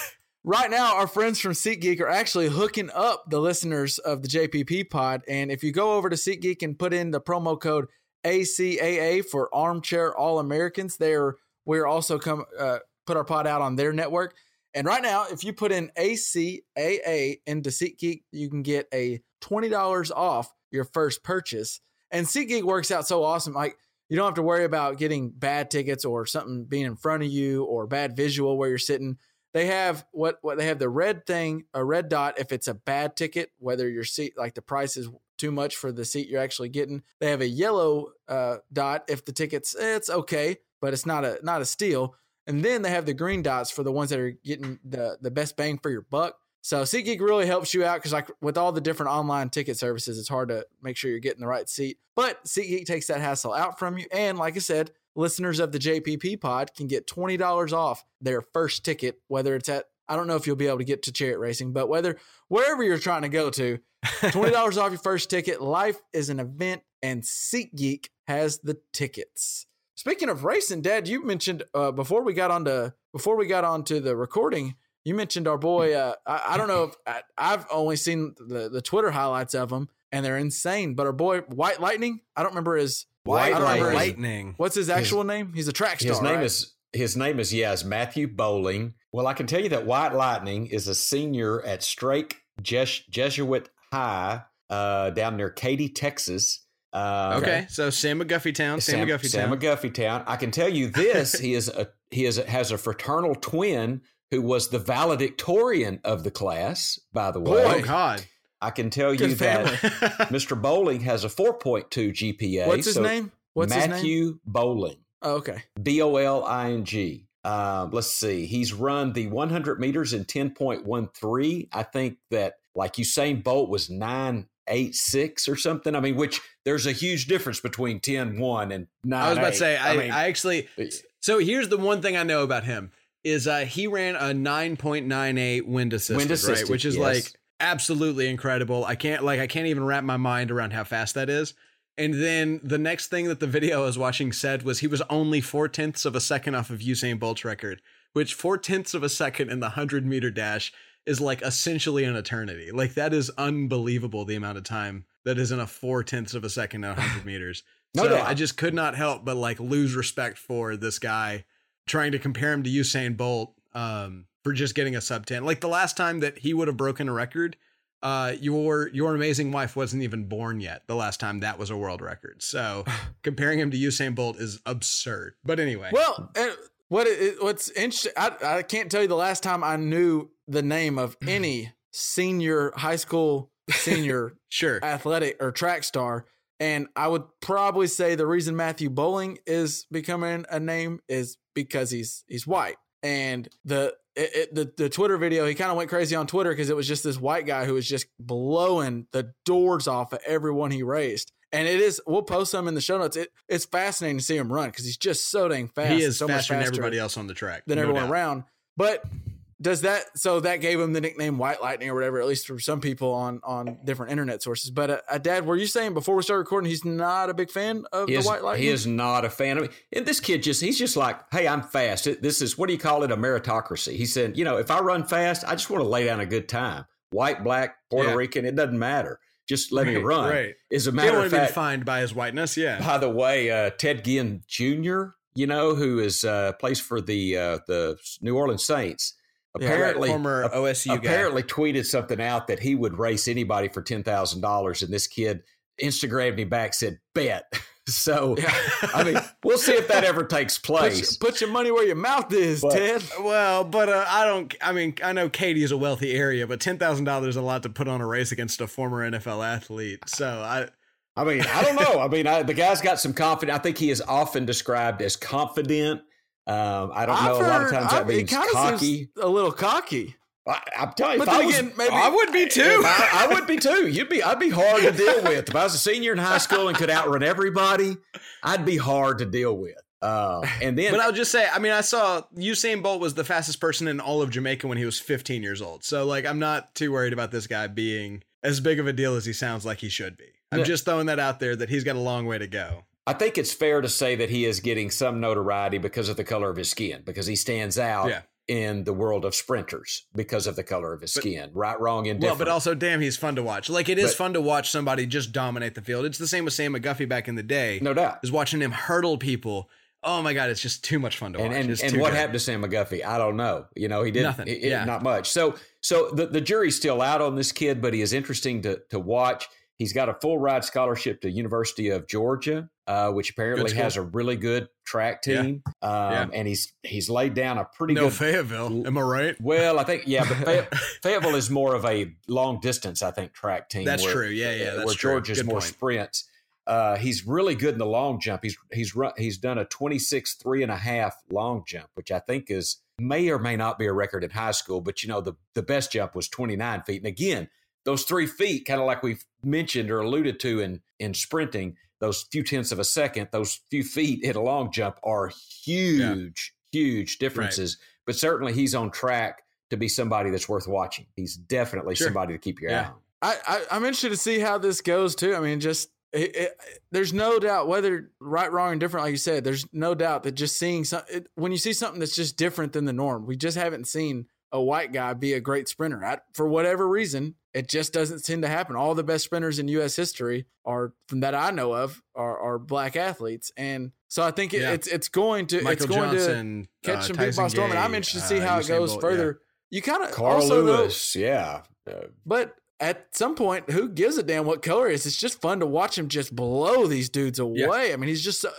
S5: Right now, our friends from SeatGeek are actually hooking up the listeners of the JPP pod. And if you go over to SeatGeek and put in the promo code ACAA for Armchair All Americans, there we're also come uh, put our pod out on their network. And right now, if you put in ACAA into SeatGeek, you can get a twenty dollars off your first purchase. And SeatGeek works out so awesome. Like you don't have to worry about getting bad tickets or something being in front of you or bad visual where you're sitting they have what what they have the red thing a red dot if it's a bad ticket whether your seat like the price is too much for the seat you're actually getting. They have a yellow uh, dot if the tickets it's okay but it's not a not a steal. And then they have the green dots for the ones that are getting the the best bang for your buck. So SeatGeek really helps you out because like with all the different online ticket services it's hard to make sure you're getting the right seat. But SeatGeek takes that hassle out from you. And like i said listeners of the JPP pod can get $20 off their first ticket, whether it's at, I don't know if you'll be able to get to chariot racing, but whether, wherever you're trying to go to, $20 off your first ticket. Life is an event and SeatGeek has the tickets. Speaking of racing, Dad, you mentioned uh, before we got onto before we got onto the recording, you mentioned our boy. Uh, I, I don't know if I, I've only seen the, the Twitter highlights of him, and they're insane. But our boy White Lightning, I don't remember his
S7: White
S5: I don't remember his-
S6: lightning.
S5: What's his actual name? He's a track star.
S7: His name
S5: right?
S7: is his name is yes Matthew Boling. Well, I can tell you that White Lightning is a senior at Strake Jes- Jesuit High uh, down near Katy, Texas. Uh,
S6: Okay, so Sam McGuffey Town, Sam, McGuffey
S7: Sam
S6: Town.
S7: McGuffey Town. I can tell you this: he is a he is a, has a fraternal twin who was the valedictorian of the class. By the way,
S6: oh God,
S7: I can tell you that. Mr. Boling has a 4.2 GPA.
S5: What's his
S7: so
S5: name? What's his name?
S7: Matthew Boling.
S5: Oh, okay.
S7: B O L I N G. Um, let's see. He's run the 100 meters in 10.13. I think that like Usain Bolt was 986 or something. I mean, which there's a huge difference between 10 1 and 9
S6: I was about to say, I, I,
S7: mean,
S6: actually. So here's the one thing I know about him is uh, he ran a 9.98
S7: wind assisted,
S6: right? Which is
S7: yes.
S6: like absolutely incredible. I can't like I can't even wrap my mind around how fast that is. And then the next thing that the video I was watching said was he was only four tenths of a second off of Usain Bolt's record, which four tenths of a second in the hundred meter dash is like essentially an eternity. Like that is unbelievable the amount of time that is in a four tenths of a second at hundred meters.
S7: No
S6: so
S7: doubt.
S6: I just could not help but like lose respect for this guy trying to compare him to Usain Bolt um, for just getting a sub 10. Like the last time that he would have broken a record, uh, your your amazing wife wasn't even born yet. The last time that was a world record. So comparing him to Usain Bolt is absurd. But anyway,
S5: Well, and what it, it- what's interesting, I, I can't tell you the last time I knew the name of any senior high school senior
S6: sure.
S5: athletic or track star. And I would probably say the reason Matthew Boling is becoming a name is because he's he's white. And the it, it, the the Twitter video, he kind of went crazy on Twitter because it was just this white guy who was just blowing the doors off of everyone he raced. And it is, we'll post some in the show notes. It, it's fascinating to see him run because he's just so dang fast.
S6: he is
S5: so much
S6: faster than everybody else on the track.
S5: than
S6: no
S5: everyone
S6: doubt.
S5: around. But does that so that gave him the nickname White Lightning or whatever? At least for some people on on different internet sources. But uh, uh, Dad, were you saying before we started recording he's not a big fan of
S7: he
S5: the
S7: is,
S5: White Lightning?
S7: he is not a fan of it. And this kid just, he's just like, hey, I'm fast. This is, what do you call it? A meritocracy. He said, you know, if I run fast, I just want to lay down a good time. White, black, Puerto
S6: Yeah.
S7: Rican, it doesn't matter. Just let me run.
S6: right.
S7: As a
S6: He
S7: matter
S6: don't
S7: of
S6: want to be
S7: fact,
S6: defined by his whiteness. Yeah.
S7: By the way, uh, Ted Ginn Jr., you know, who is uh, plays for the uh, the New Orleans Saints,
S5: Yeah,
S7: apparently
S6: former
S7: ap-
S6: OSU guy.
S7: apparently tweeted something out that he would race anybody for ten thousand dollars, and this kid Instagrammed me back said bet. So yeah. I mean, we'll see if that ever takes
S5: put, your,
S7: place.
S5: put your money where your mouth is,
S7: But-
S5: Ted.
S6: Well, but uh, I don't. I mean, I know Katy is a wealthy area, but ten thousand dollars is a lot to put on a race against a former NFL athlete. So I,
S7: I mean, I don't know. I mean, I, the guy's got some confidence. I think he is often described as confident. Um, I don't know.
S5: I've
S7: a lot of
S5: heard-
S7: times
S5: I-
S7: that means
S5: it
S7: cocky.
S5: seems a little cocky.
S7: I, I'm telling you,
S5: But
S7: if I was,
S5: again, maybe
S6: I would be too.
S7: I, I would be too. You'd be. I'd be hard to deal with. If I was a senior in high school and could outrun everybody, I'd be hard to deal with. Uh, and then,
S6: But I'll just say, I mean, I saw Usain Bolt was the fastest person in all of Jamaica when he was 15 years old. So, like, I'm not too worried about this guy being as big of a deal as he sounds like he should be. I'm
S7: Yeah.
S6: just throwing that out there that he's got a long way to go.
S7: I think it's fair to say that he is getting some notoriety because of the color of his skin, because he stands out
S6: Yeah.
S7: in the world of sprinters because of the color of his
S6: But-
S7: skin. Right, wrong,
S6: and
S7: Well,
S6: but also, damn, he's fun to watch. Like, it is
S7: But-
S6: fun to watch somebody just dominate the field. It's the same with Sam McGuffie back in the day.
S7: no doubt.
S6: Is watching him hurdle people. Oh my god, it's just too much fun to watch.
S7: and,
S6: It's
S7: and what
S6: good.
S7: happened to Sam McGuffie? I don't know. You know, he did
S6: Nothing.
S7: he-
S6: Yeah.
S7: not much. So so the, the jury's still out on this kid, but he is interesting to to watch. He's got a full ride scholarship to University of Georgia, uh, which apparently has a really good track
S6: Yeah.
S7: team. Um,
S6: Yeah.
S7: And he's he's laid down a pretty
S6: No
S7: good.
S6: Fayetteville. Am I right?
S7: well, I think yeah, but Fay- Fayetteville is more of a long distance, I think, track team.
S6: That's
S7: where-
S6: true. Yeah, yeah,
S7: uh,
S6: that's
S7: where
S6: true.
S7: Georgia's
S6: Good
S7: more
S6: point.
S7: sprints. Uh, he's really good in the long jump. He's he's run he's done a 26 three and a half long jump, which I think is may or may not be a record in high school, but you know, the the best jump was 29 feet. And again, those three feet, kind of like we've mentioned or alluded to in in sprinting, those few tenths of a second, those few feet in a long jump are huge, huge differences. But certainly he's on track to be somebody that's worth watching. He's definitely
S6: Sure.
S7: somebody to keep your
S6: Yeah.
S7: eye on.
S5: I, I I'm interested to see how this goes too. I mean, just it, it, there's no doubt whether right, wrong, and different, like you said. There's no doubt that just seeing some it, when you see something that's just different than the norm. We just haven't seen a white guy be a great sprinter I, for whatever reason. It just doesn't seem to happen. All the best sprinters in U.S. history are, from that I know of, are, are black athletes, and so I think it,
S6: Yeah.
S5: it's it's going to
S6: Michael
S5: it's going to catch
S6: uh,
S5: some people by storm, and I'm interested to see
S6: uh,
S5: how it goes
S6: Bolt,
S5: further. You kind of
S7: Carl
S5: also though,
S7: Lewis, yeah. Uh,
S5: but at some point, who gives a damn what color it is? It's just fun to watch him just blow these dudes away. I mean, he's just. Uh,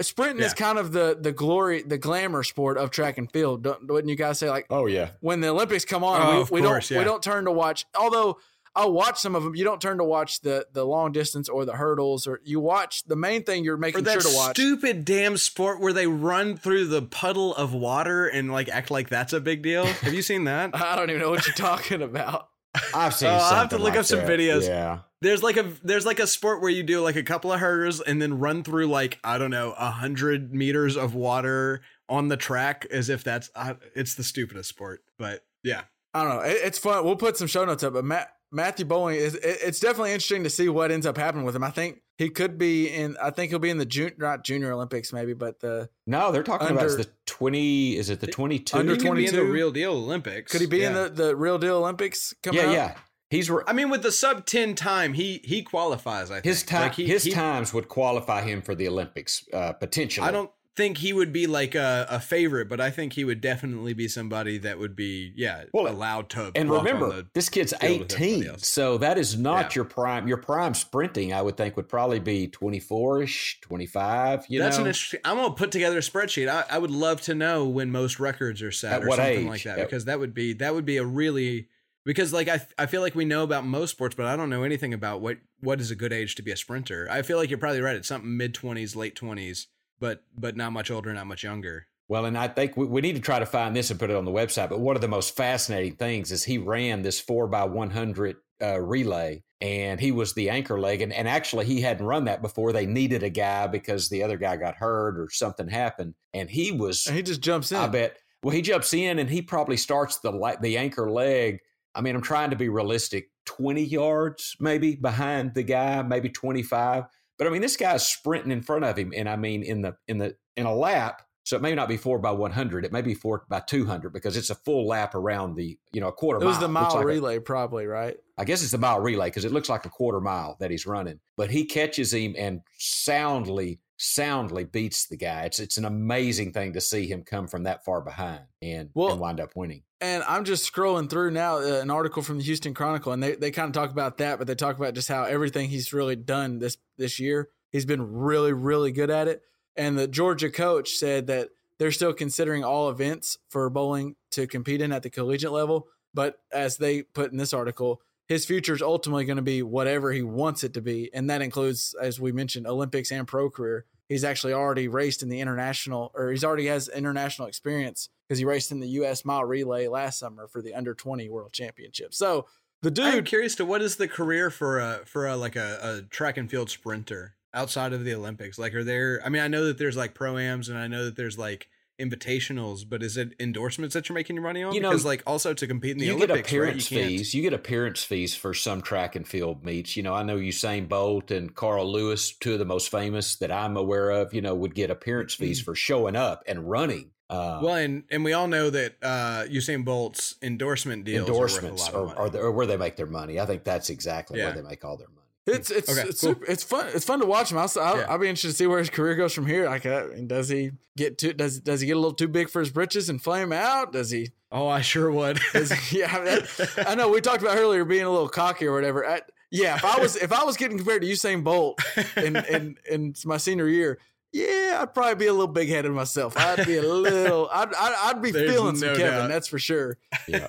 S5: Sprinting is kind of the the glory, the glamour sport of track and field. Don't, wouldn't you guys say like
S7: oh yeah,
S5: when the Olympics come on,
S6: Oh,
S5: we, we
S6: course,
S5: don't
S6: yeah.
S5: we don't turn to watch. Although I'll watch some of them, you don't turn to watch the the long distance or the hurdles, or you watch the main thing you're making
S6: that
S5: sure to watch.
S6: stupid damn sport where they run through the puddle of water and like act like that's a big deal. Have you seen that?
S5: I don't even know what you're talking about.
S7: I've seen.
S6: Oh, I'll have to look
S7: like
S6: up some videos.
S7: Yeah,
S6: There's like a there's like a sport where you do like a couple of hurdles and then run through like I don't know a hundred meters of water on the track as if that's uh, it's the stupidest sport. But yeah,
S5: I don't know. It, it's fun. We'll put some show notes up, but Matt, Matthew Boling is. It, it's definitely interesting to see what ends up happening with him. I think he could be in. I think he'll be in the junior, not junior Olympics, maybe, but the
S7: no, they're talking about
S5: Under-
S7: the twenty. Is it the twenty-two?
S5: Under
S6: He could be in the
S5: 22?
S6: real deal Olympics.
S5: could he be in the the real deal Olympics? Coming
S7: Yeah,
S5: up?
S7: yeah. He's re-
S6: I mean, with the sub ten time, he he qualifies. I think
S7: his time.
S6: Like, he-
S7: his
S6: he-
S7: times would qualify him for the Olympics uh, potentially.
S6: I don't think he would be like a, a favorite, but I think he would definitely be somebody that would be yeah
S7: Well,
S6: allowed to.
S7: And remember, this kid's
S6: field with everybody
S7: 18, so that is not
S6: Yeah.
S7: your prime. Your prime sprinting, I would think, would probably be 24 ish, 25. You
S6: That's
S7: know,
S6: an interesting. I'm gonna put together a spreadsheet. I, I would love to know when most records are set
S7: At
S6: or something
S7: age?
S6: like that
S7: At-
S6: because that would be that would be a really because like I I feel like we know about most sports, but I don't know anything about what what is a good age to be a sprinter. I feel like you're probably right. It's something mid twenties, late twenties, but but not much older, not much younger.
S7: Well, and I think we, we need to try to find this and put it on the website. But one of the most fascinating things is he ran this four by 100 uh, relay and he was the anchor leg. And, and actually, he hadn't run that before. They needed a guy because the other guy got hurt or something happened. And he was,
S5: And he just jumps in.
S7: I bet, well, he jumps in and he probably starts the, li- the anchor leg. I mean, I'm trying to be realistic 20 yards maybe behind the guy, maybe 25. But I mean, this guy's sprinting in front of him. And I mean, in the, in the, in a lap, so it may not be four by 100. It may be four by 200 because it's a full lap around the, you know, a quarter mile.
S5: It was the
S7: mile. Looks
S5: mile
S7: like a-
S5: relay, probably right.
S7: I guess it's the mile relay because it looks like a quarter mile that he's running. But he catches him and soundly, soundly beats the guy. It's it's an amazing thing to see him come from that far behind and,
S5: Well-
S7: and wind up winning.
S5: And I'm just scrolling through now uh, an article from the Houston Chronicle, and they, they kind of talk about that, but they talk about just how everything he's really done this this year. He's been really, really good at it. And the Georgia coach said that they're still considering all events for Boling to compete in at the collegiate level. But as they put in this article, his future is ultimately going to be whatever he wants it to be. And that includes, as we mentioned, Olympics and pro career. He's actually already raced in the international, or he's already has international experience because he raced in the U.S. mile relay last summer for the under 20 world championship. So the
S6: I'm
S5: dude,
S6: curious to what is the career for a for a like a, a track and field sprinter outside of the Olympics? Like, are there? I mean, I know that there's like proams, and I know that there's like invitationals, but is it endorsements that you're making your money on?
S7: You know,
S6: because like also to compete in the Olympics.
S7: you
S6: Olympics,
S7: get appearance
S6: right? You
S7: fees. You get appearance fees for some track and field meets. You know, I know Usain Bolt and Carl Lewis, two of the most famous that I'm aware of. You know, would get appearance fees mm. for showing up and running. Uh,
S6: Well, and and we all know that uh, Usain Bolt's endorsement deals
S7: endorsements
S6: are, worth a lot
S7: or,
S6: of
S7: or,
S6: money.
S7: the, or where they make their money. I think that's exactly
S6: Yeah.
S7: where they make all their money.
S5: it's it's
S6: Okay,
S5: it's,
S6: cool.
S5: super, it's fun. It's fun to watch him. I'll, I'll,
S6: Yeah.
S5: I'll be interested to see where his career goes from here. Like, uh, and does he get too does does he get a little too big for his britches and flame out? Does he?
S6: oh, I sure would.
S5: Does he yeah, I, mean, that- I know we talked about earlier being a little cocky or whatever. I, yeah, if I was if I was getting compared to Usain Bolt in in in my senior year, yeah, I'd probably be a little big headed myself. I'd be a little. I'd I'd, I'd be
S6: There's
S5: feeling some
S6: no
S5: Kevin.
S6: doubt.
S5: That's for sure.
S7: Yeah,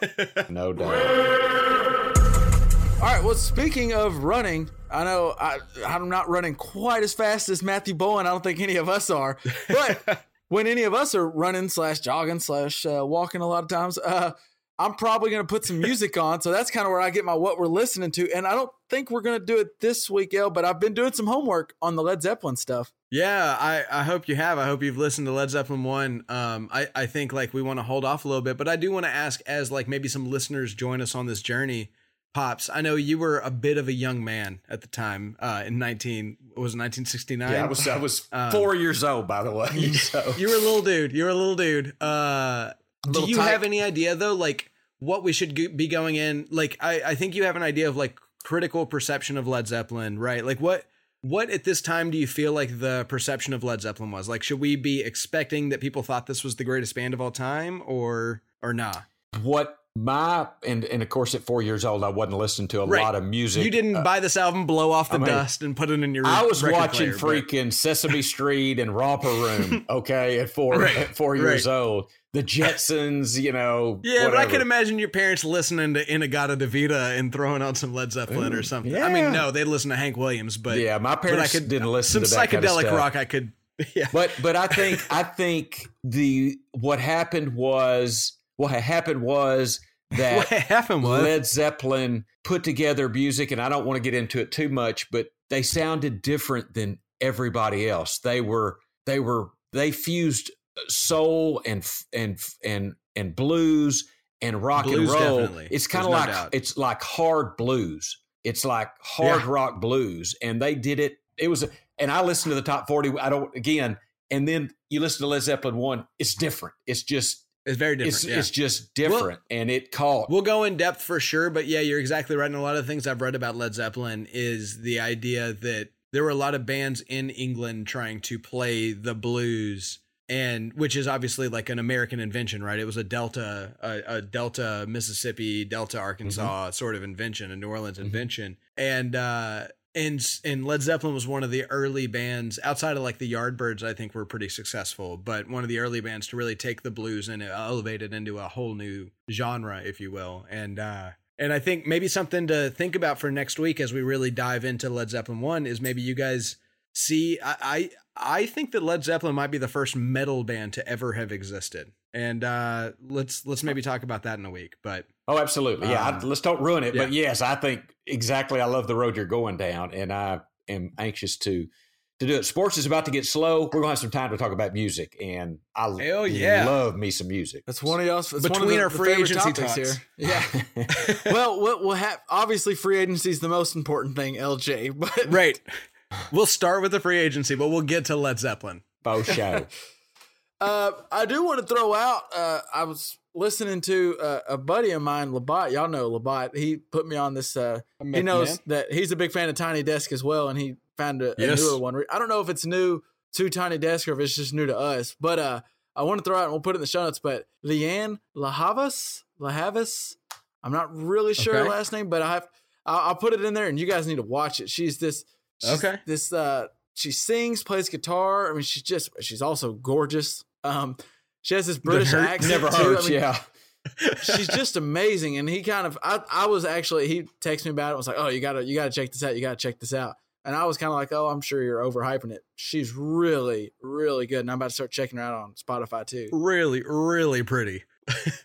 S7: no doubt.
S5: All right. Well, speaking of running, I know I, I'm not running quite as fast as Matthew Bowen. I don't think any of us are. But when any of us are running slash jogging slash uh, walking, a lot of times, uh, I'm probably going to put some music on. So that's kind of where I get my what we're listening to. And I don't think we're going to do it this week, El. But I've been doing some homework on the Led Zeppelin stuff.
S6: Yeah, I, I hope you have. I hope you've listened to Led Zeppelin one. Um, I, I think like we want to hold off a little bit, but I do want to ask as like maybe some listeners join us on this journey. Pops, I know you were a bit of a young man at the time. Uh, in nineteen was nineteen sixty nine.
S7: Yeah, I was I was
S6: Um,
S7: four years old, by the way. So
S6: You were a little dude. You were a little dude. Uh, do
S5: Little
S6: you
S5: tight.
S6: have any idea though, like what we should be going in. Like, I, I think you have an idea of like critical perception of Led Zeppelin, right? Like, what what at this time do you feel like the perception of Led Zeppelin was? Like, should we be expecting that people thought this was the greatest band of all time, or or nah?
S7: What my and and of course at four years old I wasn't listening to a
S6: Right.
S7: lot of music.
S6: You didn't
S7: Uh,
S6: buy this album, blow off the
S7: I mean,
S6: dust, and put it in your.
S7: I was watching
S6: player, but-
S7: freaking Sesame Street and Romper Room, okay, at four
S6: Right,
S7: at four years
S6: right.
S7: old. The Jetsons, you know.
S6: Yeah, but I
S7: whatever.
S6: can imagine your parents listening to In-A-Gadda-Da-Vida and throwing on some Led Zeppelin or something. I mean, no, they listen to Hank Williams, but
S7: yeah, my parents
S6: I could
S7: didn't uh, listen
S6: some
S7: to that kind of
S6: psychedelic rock. I could, yeah,
S7: But but I think I think the what happened was what happened was that what
S6: happened was
S7: Led Zeppelin put together music, and I don't want to get into it too much, but they sounded different than everybody else. They were they were they fused soul and and and and blues and rock
S6: Blues,
S7: and roll.
S6: definitely.
S7: It's kind of
S6: There's no
S7: like it's like hard blues. It's like hard
S6: Yeah.
S7: rock blues, and they did it. It was, and I listened to the top forty. I don't again, and then you listen to Led Zeppelin one. It's different. It's just
S6: it's very different.
S7: it's
S6: yeah.
S7: it's just different, and it caught.
S6: We'll go in depth for sure, but yeah, you're exactly right. And a lot of things I've read about Led Zeppelin is the idea that there were a lot of bands in England trying to play the blues, and which is obviously like an American invention, right? It was a Delta, a, a Delta Mississippi, Delta Arkansas sort of invention, a New Orleans invention, and uh, and and Led Zeppelin was one of the early bands outside of like the Yardbirds. I think were pretty successful, but one of the early bands to really take the blues and elevate it into a whole new genre, if you will. And uh, and I think maybe something to think about for next week as we really dive into Led Zeppelin one is maybe you guys see. I I I, I think that Led Zeppelin might be the first metal band to ever have existed. And uh, let's let's maybe talk about that in a week. But
S7: Oh, absolutely. Yeah, I,
S6: Um,
S7: let's don't ruin it. But yes, I think exactly. I love the road you're going down, and I am anxious to to do it. Sports is about to get slow. We're gonna have some time to talk about music, and I
S6: Hell yeah.
S7: love me some music.
S5: That's one of y'all's. It's one of
S6: Between
S5: the,
S6: our free agency
S5: topics
S6: talks.
S5: here. Yeah. well, what will have obviously free agency is the most important thing, LJ. But
S6: right, we'll start with the free agency, but we'll get to Led Zeppelin.
S7: Bo show.
S5: Uh, I do want to throw out. Uh, I was listening to uh, a buddy of mine, Labat. Y'all know Labat. He put me on this. Uh, he knows that he's a big fan of Tiny Desk as well, and he found a, a newer one. I don't know if it's new to Tiny Desk or if it's just new to us, but uh, I want to throw out and we'll put it in the show notes. But Leanne Lahavas, La Havas, I'm not really sure her last name, but I have. I'll, I'll put it in there, and you guys need to watch it. She's this. She's
S6: Okay.
S5: This. Uh, she sings, plays guitar. I mean, she's just. She's also gorgeous. Um, she has this British accent.
S7: Never
S5: too.
S7: hurts.
S5: I mean,
S7: yeah.
S5: she's just amazing. And he kind of, I, I was actually, he texted me about it. I was like, oh, you gotta, you gotta check this out. You gotta check this out. And I was kind of like, oh, I'm sure you're overhyping it. She's really, really good. And I'm about to start checking her out on Spotify too.
S6: Really, really pretty.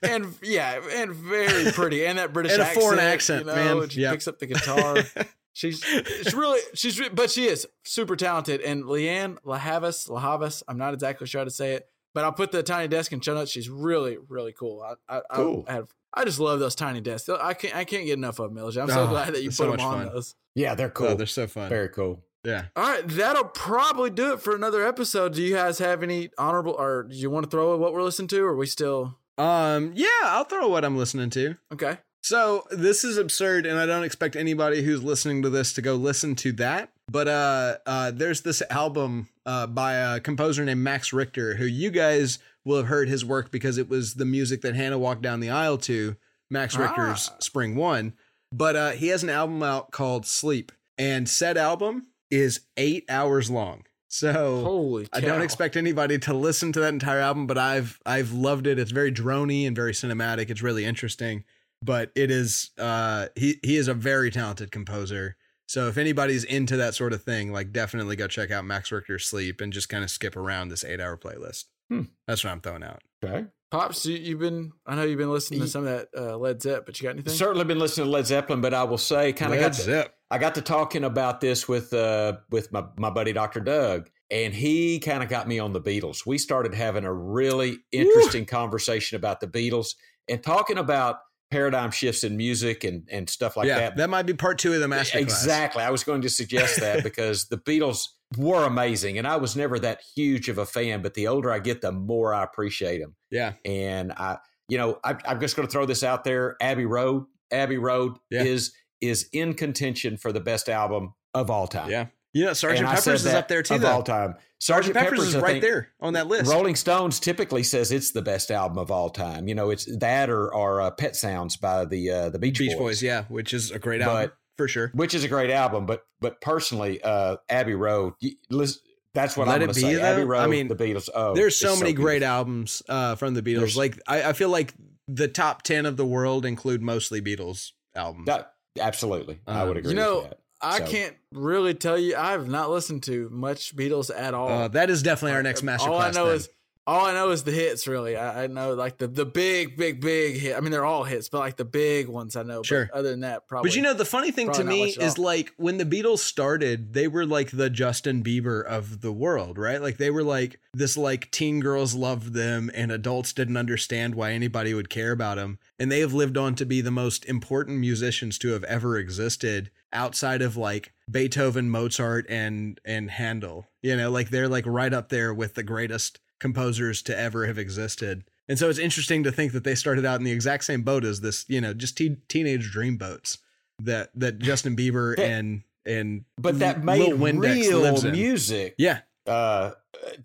S5: And yeah, and very pretty. And that British
S6: And a
S5: accent,
S6: foreign accent,
S5: you know,
S6: man.
S5: She
S6: Yep.
S5: picks up the guitar. She's she's really she's but she is super talented. And Lianne La Havas Lahavas, I'm not exactly sure how to say it, but I'll put the tiny desk in show notes. She's really really cool. I, I,
S7: Cool.
S5: I have I just love those tiny desks. I can't I can't get enough of them, Milja. I'm so
S6: Oh,
S5: glad that you put
S6: so
S5: them on
S6: fun.
S5: those.
S7: Yeah, they're cool.
S6: Oh, they're so fun.
S7: Very cool.
S6: Yeah.
S5: All right, that'll probably do it for another episode. Do you guys have any honorable, or do you want to throw what we're listening to, or are we still
S6: Um. Yeah, I'll throw what I'm listening to.
S5: okay?
S6: So this is absurd, and I don't expect anybody who's listening to this to go listen to that. But uh, uh, there's this album uh, by a composer named Max Richter, who you guys will have heard his work because it was the music that Hannah walked down the aisle to. Max Richter's
S5: Ah.
S6: Spring One, but uh, he has an album out called Sleep, and said album is eight hours long. So
S5: Holy,
S6: I don't expect anybody to listen to that entire album, but I've I've loved it. It's very drony and very cinematic. It's really interesting. But it is uh he he is a very talented composer. So if anybody's into that sort of thing, like definitely go check out Max Richter's Sleep and just kind of skip around this eight hour playlist.
S7: Hmm.
S6: That's what I'm throwing out.
S7: Okay.
S5: Pops, you, you've been. I know you've been listening to some of that uh, Led Zepp, but you got anything?
S7: Certainly been listening to Led Zeppelin, but I will say, kind of got to, I got to talking about this with uh with my, my buddy Dr. Doug, and he kind of got me on the Beatles. We started having a really interesting conversation about the Beatles and talking about paradigm shifts in music and and stuff like
S6: yeah,
S7: that.
S6: that. might be part two of the master
S7: Exactly. I was going to suggest that because the Beatles were amazing, and I was never that huge of a fan. But the older I get, the more I appreciate them.
S6: Yeah.
S7: And I you know, I, I'm just going to throw this out there. Abbey Road, Abbey Road
S6: Yeah.
S7: is is in contention for the best album of all time.
S6: Yeah. You know, Sergeant
S7: And
S6: Pepper's is up there too,
S7: of
S6: though.
S7: all time.
S6: Sergeant Pepper's, is right
S7: think,
S6: there on that list.
S7: Rolling Stones typically says it's the best album of all time. You know, it's that or, or uh, Pet Sounds by the uh, the Beach,
S6: Beach
S7: Boys,
S6: Boys, yeah, which is a great
S7: But-
S6: album for sure.
S7: which is a great album. But but personally, uh, Abbey Road, listen, that's what
S6: Let
S7: I'm going to say. Abbey? Road,
S6: I mean,
S7: the Beatles. Oh,
S6: There's so many great
S7: beautiful.
S6: albums uh, from the Beatles.
S7: There's-
S6: like I, I feel like the top ten of the world include mostly Beatles albums.
S7: That- absolutely, I
S6: Um,
S7: would agree.
S5: You know,
S7: with that.
S5: I
S7: So-
S5: can't really tell you. I have not listened to much Beatles at all.
S6: Uh, that is definitely our next master
S5: all I know
S6: then.
S5: is all I know is the hits. Really, I, I know like the the big, big, big hit. I mean, they're all hits, but like the big ones I know.
S6: Sure.
S5: But other than that, probably.
S6: But you know, the funny thing to me is like when the Beatles started, they were like the Justin Bieber of the world, right? Like they were like this like teen girls loved them and adults didn't understand why anybody would care about them. And they have lived on to be the most important musicians to have ever existed outside of like Beethoven, Mozart and and Handel. You know, like they're like right up there with the greatest composers to ever have existed. And so it's interesting to think that they started out in the exact same boat as this, you know, just te- teenage dreamboats that that Justin Bieber
S7: That-
S6: and and
S7: but that made real music.
S6: Yeah,
S7: Uh,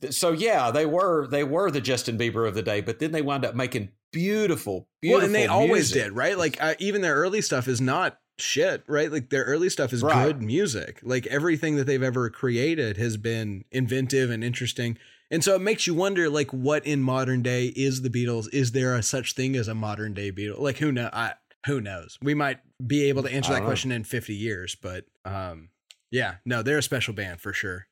S7: so yeah, they were they were the Justin Bieber of the day, but then they wound up making beautiful, beautiful.
S6: well, and they always did, right? Like uh, even their early stuff is not shit, right? Like their early stuff is
S7: Right.
S6: good music. Like everything that they've ever created has been inventive and interesting. And so it makes you wonder, like, what in modern day is the Beatles? Is there a such thing as a modern day Beatles? Like, who know? I, who knows? We might be able to answer that
S7: know.
S6: question in fifty years, but um, yeah, no, they're a special band for sure.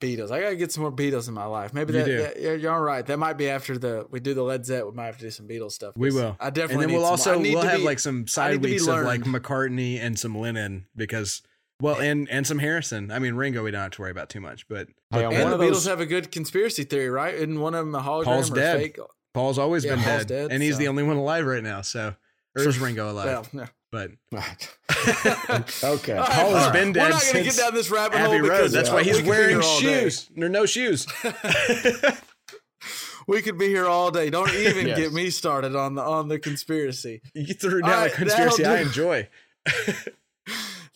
S5: Beatles. I gotta get some more Beatles in my life. Maybe
S6: You
S5: that,
S6: do.
S5: that- yeah, you're all right. That might be after the we do the Led Zeppelin. We might have to do some Beatles stuff.
S6: We will.
S5: I definitely.
S6: and then
S5: need
S6: we'll
S5: some-
S6: also we'll have
S5: be-
S6: like some side
S5: need
S6: weeks of like. McCartney and some Lennon because well and and some Harrison. I mean Ringo we don't have to worry about too much, but
S7: Hey, on
S5: And
S7: one
S5: the
S7: of
S5: Beatles
S7: those,
S5: have a good conspiracy theory, right? Isn't one of them a hologram
S6: Paul's
S5: or
S6: dead.
S5: fake?
S6: Paul's always
S5: Yeah,
S6: been
S5: Paul's
S6: dead,
S5: dead,
S6: and he's the only one alive right now. So or is Ringo alive?
S5: Well, no.
S6: But
S7: okay.
S6: Paul has
S5: all
S6: been
S5: We're not gonna get down this rabbit
S6: Abbey
S5: hole
S6: Road.
S5: because
S6: That's why he's
S5: could
S6: wearing
S5: here all day.
S6: shoes. There are no shoes.
S5: We could be here all day. Don't even
S7: Yes.
S5: get me started on the on the conspiracy.
S6: you threw
S5: All
S6: down
S5: right,
S6: a conspiracy
S5: that'll
S6: I enjoy.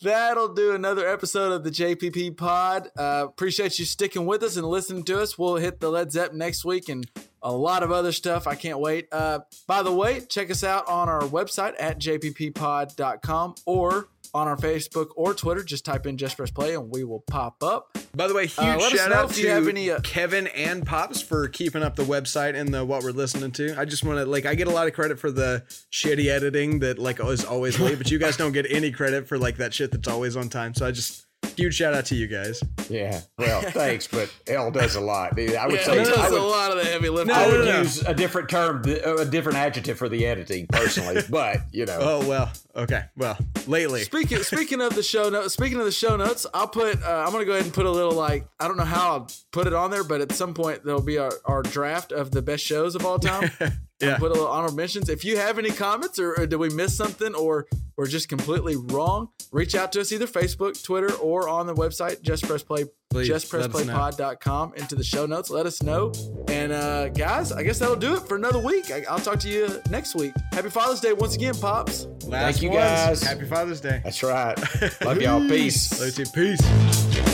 S5: That'll do another episode of the JPP Pod. Uh, appreciate you sticking with us and listening to us. We'll hit the Led Zepp next week and a lot of other stuff. I can't wait. Uh, by the way, check us out on our website at jpppod.com or on our Facebook or Twitter. Just type in Just Press Play and we will pop up.
S6: By the way, huge
S5: Uh,
S6: shout out to
S5: any, uh,
S6: Kevin and Pops for keeping up the website and the what we're listening to. I just want to like I get a lot of credit for the shitty editing that like is always late, but you guys don't get any credit for like that shit that's always on time. So I just huge shout out to you guys.
S7: Yeah. Well, thanks, but L does a lot. I would
S5: Yeah,
S7: say
S5: it
S7: I
S5: does
S7: would,
S5: a lot of the heavy lifting.
S7: I would
S6: no, no.
S7: use a different term, a different adjective for the editing personally, but you know.
S6: Oh well, okay. Well, lately.
S5: Speaking speaking of the show notes, speaking of the show notes, I'll put. Uh, I'm gonna go ahead and put a little like I don't know how I'll put it on there, but at some point there'll be our, our draft of the best shows of all time.
S6: Yeah.
S5: Put a little honorable mentions. If you have any comments or, or did we miss something or we're just completely wrong, reach out to us either Facebook, Twitter, or on the website Just Press Play.
S6: Please, let us know.
S5: JustPressPlayPod.com into the show notes. Let us know. And uh, guys, I guess that'll do it for another week. I, I'll talk to you next week. Happy Father's Day once again, Pops.
S6: Last
S7: you,
S6: ones.
S7: guys.
S6: Happy Father's Day.
S7: That's right. Love y'all. Peace.
S6: Love you too. Peace.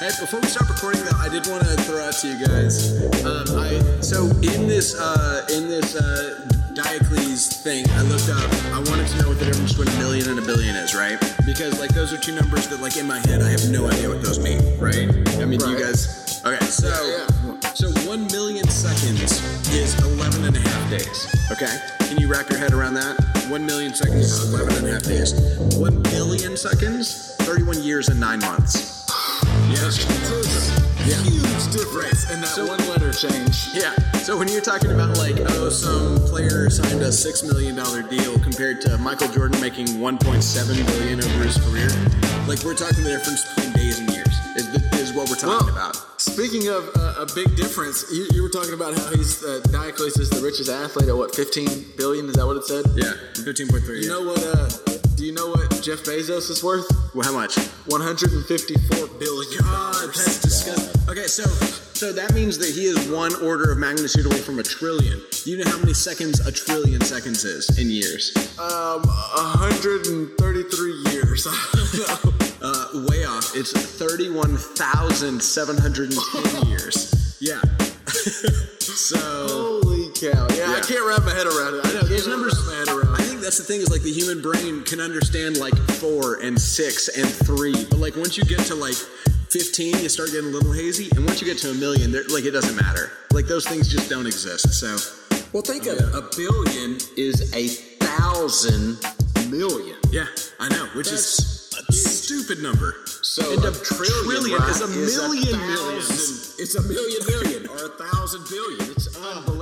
S3: Hey, before we start recording, though, I did want to throw out to you guys. Um, I so in this uh, in this uh, Diocles thing, I looked up. I wanted to know what the difference between a million and a billion is, right? Because like those are two numbers that, like in my head, I have no idea what those mean, right? I mean, you guys. Okay, so so one million seconds is 11 and a half days. Okay, can you wrap your head around that? One million seconds is 11 and a half days. One billion seconds, 31 years and nine months. Yeah.
S5: Huge difference in that
S3: So-
S5: one letter change.
S3: Yeah. So when you're talking about like, oh, some player signed a six million dollar deal compared to Michael Jordan making 1.7 billion over his career, like we're talking the difference between days and years is, is what we're talking
S5: Well,
S3: about.
S5: Speaking of uh, a big difference, you, you were talking about how he's uh, Diocles is the richest athlete at what 15 billion? Is that what it said?
S3: Yeah, 15.3.
S5: You know what? Uh, do you know what Jeff Bezos is worth?
S3: well, how much?
S5: 154 billion.
S3: God, that's disgusting. Okay, so
S6: So that means that he is one order of magnitude away from a trillion. Do you know how many seconds a trillion seconds is in years?
S5: Um, 133 years.
S6: Uh, way off. It's 31,710 years. Yeah. so.
S5: Holy cow! Yeah, I can't wrap my head around it. I know.
S6: Those
S5: can't
S6: numbers,
S5: wrap my head around.
S6: Think that's the thing is like the human brain can understand like four and six and three, but like once you get to like 15, you start getting a little hazy, and once you get to a million, like it doesn't matter. Like those things just don't exist. So
S7: Well, think of it. A billion is a thousand million.
S6: yeah, I know, which is a stupid number.
S7: So
S6: And
S7: a
S6: a
S7: trillion,
S6: trillion
S7: right,
S6: is a million
S7: thousand-
S6: millions.
S7: It's a million million or a thousand billion. It's oh. unbelievable.